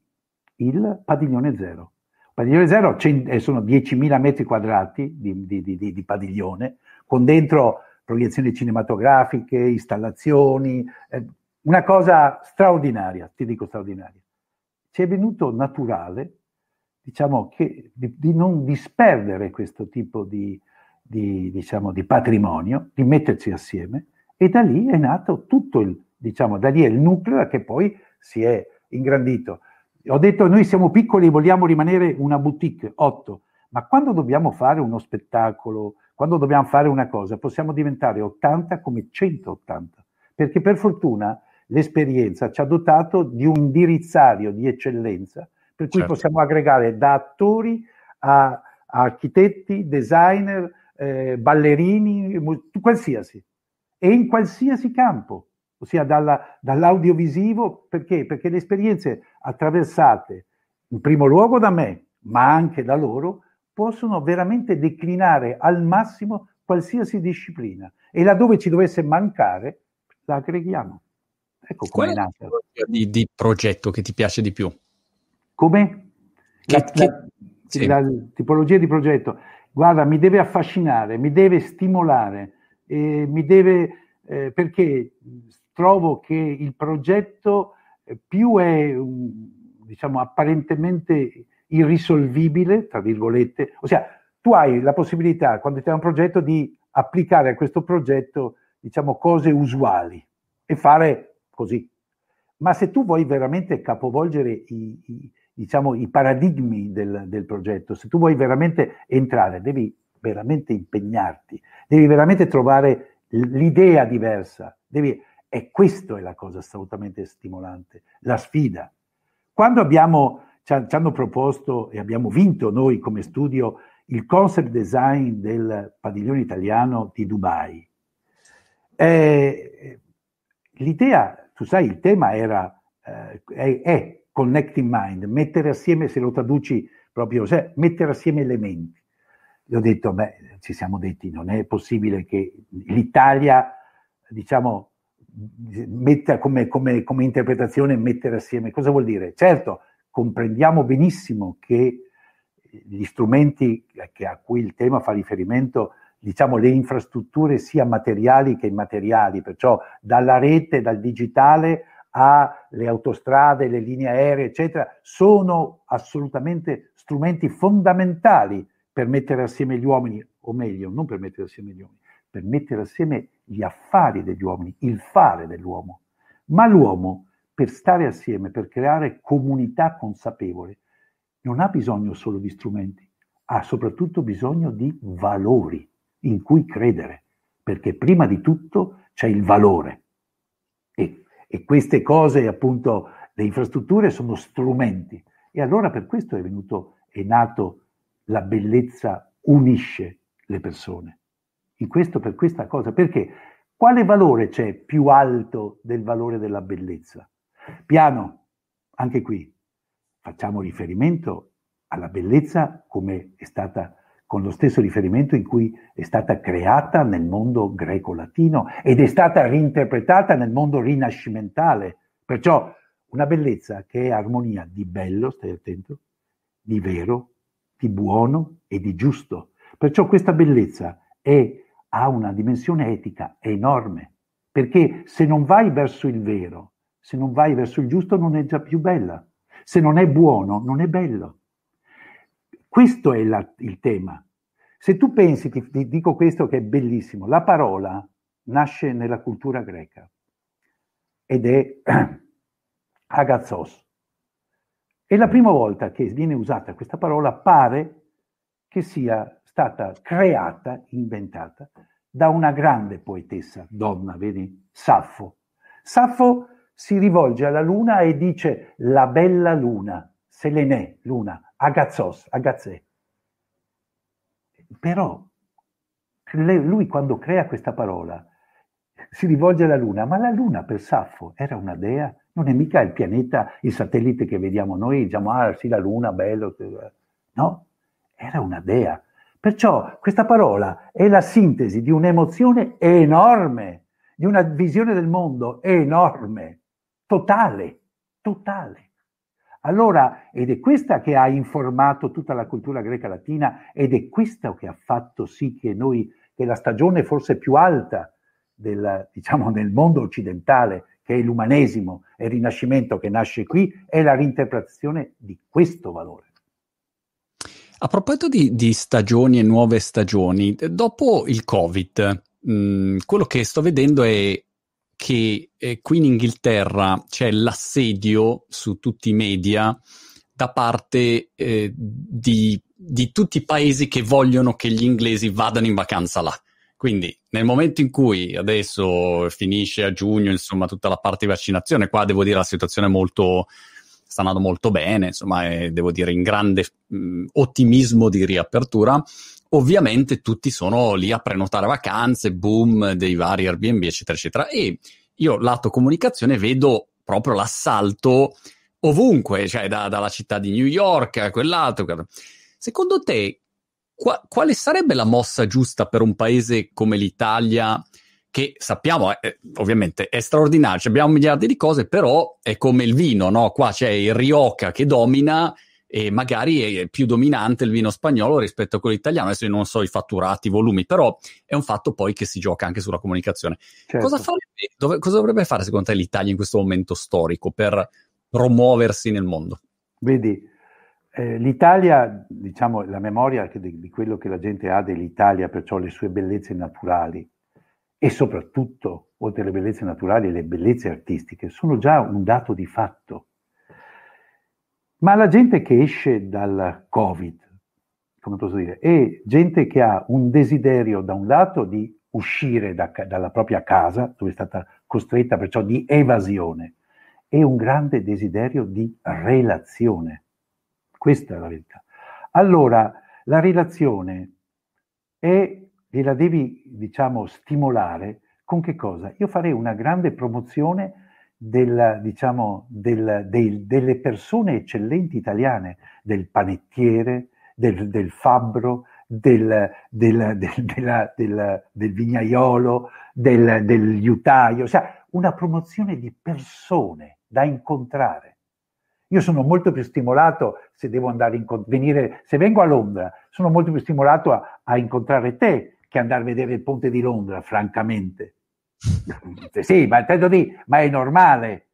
il padiglione zero. Padiglione zero eh, sono 10.000 metri quadrati di, di, di, di, padiglione, con dentro proiezioni cinematografiche, installazioni, eh, una cosa straordinaria, ti dico straordinaria. Ci è venuto naturale, diciamo, che, di, non disperdere questo tipo di, diciamo, di patrimonio, di metterci assieme, e da lì è nato tutto il, diciamo, da lì è il nucleo che poi si è ingrandito. Ho detto noi siamo piccoli e vogliamo rimanere una boutique, 8, ma quando dobbiamo fare uno spettacolo, quando dobbiamo fare una cosa, possiamo diventare 80 come 180, perché per fortuna l'esperienza ci ha dotato di un indirizzario di eccellenza, per cui certo. possiamo aggregare da attori a, a architetti, designer, eh, ballerini, qualsiasi, e in qualsiasi campo ossia dalla, dall'audiovisivo, perché? Perché le esperienze attraversate in primo luogo da me, ma anche da loro, possono veramente declinare al massimo qualsiasi disciplina e laddove ci dovesse mancare la aggreghiamo. Ecco come è nata. Di, di progetto che ti piace di più? Come? Che, la, che, la, sì. la, tipologia di progetto. Guarda, mi deve affascinare, mi deve stimolare, eh, mi deve, eh, perché trovo che il progetto eh, più è, diciamo, apparentemente irrisolvibile, tra virgolette, ossia tu hai la possibilità, quando hai un progetto, di applicare a questo progetto, diciamo, cose usuali e fare così. Ma se tu vuoi veramente capovolgere i, i, diciamo, i paradigmi del, del progetto, se tu vuoi veramente entrare, devi veramente impegnarti, devi veramente trovare l'idea diversa, devi e questa è la cosa assolutamente stimolante, la sfida. Quando abbiamo, ci, hanno proposto e abbiamo vinto noi come studio il concept design del padiglione italiano di Dubai, eh, l'idea, tu sai, il tema era, eh, è, è, connecting mind, mettere assieme, se lo traduci proprio, cioè mettere assieme elementi. Gli ho detto, beh, ci siamo detti, non è possibile che l'Italia, diciamo, metta come, come, come interpretazione mettere assieme. Cosa vuol dire? Certo, comprendiamo benissimo che gli strumenti a cui il tema fa riferimento, diciamo le infrastrutture sia materiali che immateriali, perciò dalla rete, dal digitale alle autostrade, le linee aeree, eccetera, sono assolutamente strumenti fondamentali per mettere assieme gli uomini, o meglio, non per mettere assieme gli uomini, per mettere assieme gli affari degli uomini, il fare dell'uomo. Ma l'uomo, per stare assieme, per creare comunità consapevole, non ha bisogno solo di strumenti, ha soprattutto bisogno di valori in cui credere, perché prima di tutto c'è il valore. E, queste cose, appunto, le infrastrutture sono strumenti. E allora per questo è venuto, è nato la bellezza unisce le persone. In questo, per questa cosa, perché quale valore c'è più alto del valore della bellezza? Piano, anche qui, facciamo riferimento alla bellezza come è stata con lo stesso riferimento in cui è stata creata nel mondo greco-latino ed è stata reinterpretata nel mondo rinascimentale. Perciò una bellezza che è armonia di bello, stai attento, di vero, di buono e di giusto. Perciò questa bellezza è, ha una dimensione etica enorme, perché se non vai verso il vero, se non vai verso il giusto non è già più bella, se non è buono non è bello. Questo è la, il tema. Se tu pensi, ti, ti dico questo che è bellissimo, la parola nasce nella cultura greca ed è agazzos. E la prima volta che viene usata questa parola pare che sia stata creata, inventata, da una grande poetessa, donna, vedi? Saffo. Saffo si rivolge alla luna e dice la bella luna, Selene, luna, Agazzos, Agazzè. Però lui quando crea questa parola si rivolge alla Luna, ma la Luna per Saffo era una dea, non è mica il pianeta, il satellite che vediamo noi, diciamo, ah sì, la Luna, bello, no, era una dea. Perciò questa parola è la sintesi di un'emozione enorme, di una visione del mondo enorme, totale, totale. Allora, ed è questa che ha informato tutta la cultura greca latina ed è questa che ha fatto sì che noi, che la stagione forse più alta del, diciamo, nel mondo occidentale, che è l'umanesimo e il rinascimento che nasce qui, è la reinterpretazione di questo valore. A proposito di, di stagioni e nuove stagioni, dopo il Covid, mh, quello che sto vedendo è che eh, qui in Inghilterra c'è l'assedio su tutti i media da parte eh, di, di, tutti i paesi che vogliono che gli inglesi vadano in vacanza là. Quindi nel momento in cui adesso finisce a giugno, insomma, tutta la parte di vaccinazione, qua devo dire la situazione è molto, sta andando molto bene, insomma, è, devo dire in grande mh, ottimismo di riapertura. Ovviamente tutti sono lì a prenotare vacanze, boom dei vari Airbnb, eccetera, eccetera. E io, lato comunicazione, vedo proprio l'assalto ovunque, cioè da, dalla città di New York a quell'altro. Secondo te, qua, quale sarebbe la mossa giusta per un paese come l'Italia? Che sappiamo, eh, ovviamente, è straordinario, abbiamo miliardi di cose, però è come il vino, no? Qua c'è il Rioja che domina e magari è più dominante il vino spagnolo rispetto a quello italiano. Adesso io non so i fatturati, i volumi, però è un fatto poi che si gioca anche sulla comunicazione. Certo. Cosa, farebbe, dove, cosa dovrebbe fare secondo te l'Italia in questo momento storico per promuoversi nel mondo? Vedi, eh, l'Italia, diciamo, la memoria di, di quello che la gente ha dell'Italia, perciò le sue bellezze naturali e soprattutto, oltre alle bellezze naturali, le bellezze artistiche, sono già un dato di fatto ma la gente che esce dal Covid, come posso dire, è gente che ha un desiderio da un lato di uscire da, dalla propria casa, dove è stata costretta, perciò di evasione, e un grande desiderio di relazione. Questa è la verità. Allora, la relazione è, gliela devi, diciamo, stimolare con che cosa? Io farei una grande promozione del, diciamo, del, dei, delle persone eccellenti italiane, del panettiere, del, del fabbro, del, del, della, del, vignaiolo, del, del liutaio, cioè una promozione di persone da incontrare. Io sono molto più stimolato se devo andare in venire, se vengo a Londra, sono molto più stimolato a, a incontrare te che andare a vedere il ponte di Londra, francamente sì, ma intendo di, ma è normale.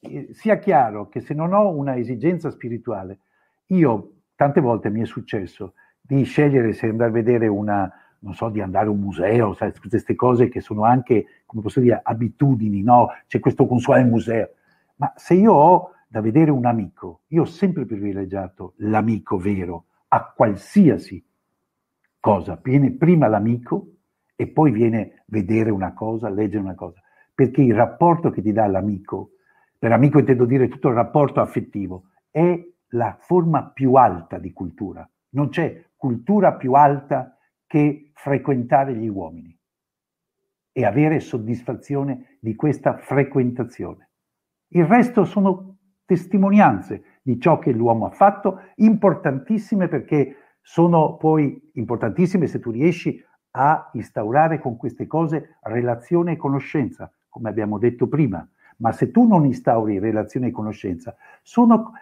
eh, sia chiaro che se non ho una esigenza spirituale, io tante volte mi è successo di scegliere se andare a vedere una, non so, di andare a un museo, sai, queste cose che sono anche, come posso dire, abitudini, no? C'è questo consuale museo. Ma se io ho da vedere un amico, io ho sempre privilegiato l'amico vero a qualsiasi cosa. Viene prima l'amico e poi viene vedere una cosa, leggere una cosa. Perché il rapporto che ti dà l'amico, per amico intendo dire tutto il rapporto affettivo, è la forma più alta di cultura. Non c'è cultura più alta che frequentare gli uomini e avere soddisfazione di questa frequentazione. Il resto sono testimonianze di ciò che l'uomo ha fatto, importantissime perché sono poi importantissime se tu riesci a instaurare con queste cose relazione e conoscenza, come abbiamo detto prima. Ma se tu non instauri relazione e conoscenza, sono...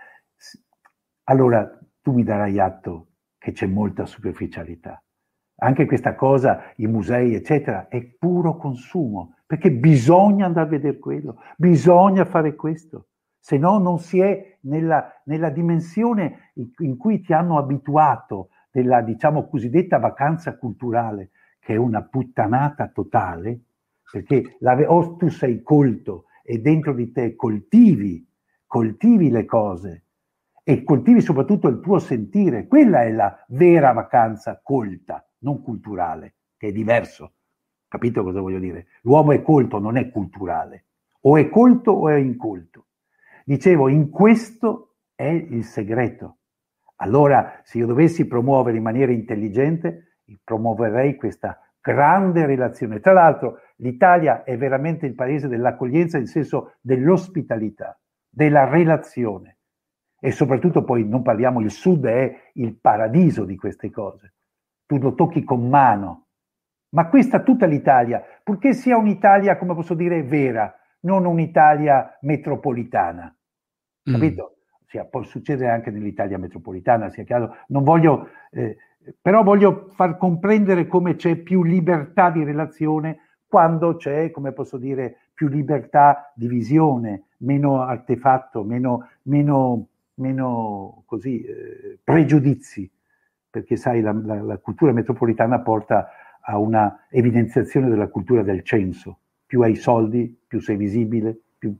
allora tu mi darai atto che c'è molta superficialità. Anche questa cosa, i musei, eccetera, è puro consumo, perché bisogna andare a vedere quello, bisogna fare questo, se no non si è nella, nella dimensione in cui ti hanno abituato della, diciamo, cosiddetta vacanza culturale, che è una puttanata totale, perché la, o tu sei colto e dentro di te coltivi, coltivi le cose e coltivi soprattutto il tuo sentire, quella è la vera vacanza colta, non culturale, che è diverso. Capito cosa voglio dire? L'uomo è colto, non è culturale. O è colto o è incolto. Dicevo, in questo è il segreto. Allora, se io dovessi promuovere in maniera intelligente, promuoverei questa grande relazione. Tra l'altro, l'Italia è veramente il paese dell'accoglienza nel senso dell'ospitalità, della relazione. E soprattutto poi non parliamo, il sud è il paradiso di queste cose. Tu lo tocchi con mano. Ma questa tutta l'Italia, purché sia un'Italia, come posso dire, vera, non un'Italia metropolitana. Mm. Capito? Sia, può succedere anche nell'Italia metropolitana, sia chiaro. Non voglio, eh, però voglio far comprendere come c'è più libertà di relazione quando c'è, come posso dire, più libertà di visione, meno artefatto, meno, meno, meno così, eh, pregiudizi, perché sai, la, la, la cultura metropolitana porta a una evidenziazione della cultura del censo. Più hai soldi, più sei visibile, più...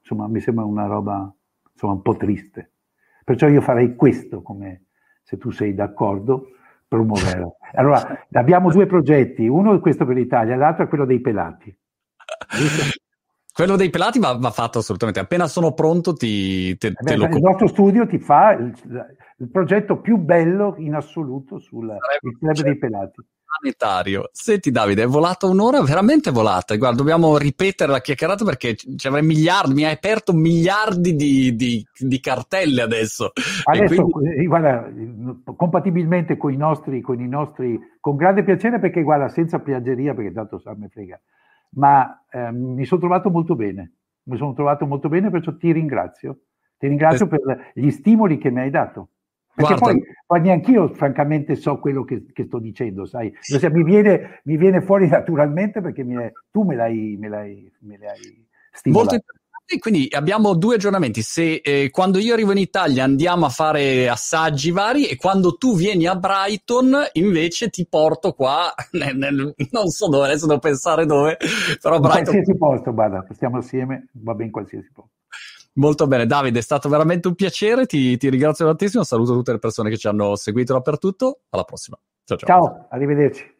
Insomma, mi sembra una roba insomma, un po' triste. Perciò io farei questo come, se tu sei d'accordo, promuoverò. Allora, abbiamo due progetti, uno è questo per l'Italia, l'altro è quello dei pelati. Quello dei pelati va, va, fatto assolutamente. Appena sono pronto ti, te, te lo... Il nostro studio ti fa il, progetto più bello in assoluto sul club dei pelati planetario. Senti Davide, è volata un'ora, veramente volata. Guarda, dobbiamo ripetere la chiacchierata perché ci avrei miliardi, mi hai aperto miliardi di, di, di cartelle adesso. Adesso, quindi... Eh, guarda, compatibilmente con i, nostri, con i nostri, con grande piacere perché guarda, senza piaggeria perché tanto sa me frega, ma eh, mi sono trovato molto bene, mi sono trovato molto bene, perciò ti ringrazio. Ti ringrazio es- per gli stimoli che mi hai dato. Perché Guarda, poi, poi neanche io francamente so quello che, che sto dicendo, sai? Cioè, mi, viene, mi, viene, fuori naturalmente perché è, tu me l'hai, me, l'hai, me l'hai stimolato. Molto quindi abbiamo due aggiornamenti. Se eh, quando io arrivo in Italia andiamo a fare assaggi vari e quando tu vieni a Brighton invece ti porto qua, nel, nel, non so dove, adesso devo pensare dove, però in Brighton... qualsiasi posto, guarda, stiamo assieme, va bene qualsiasi posto. Molto bene, Davide, è stato veramente un piacere, ti, ti ringrazio tantissimo, saluto tutte le persone che ci hanno seguito dappertutto, alla prossima. Ciao ciao. Ciao, arrivederci.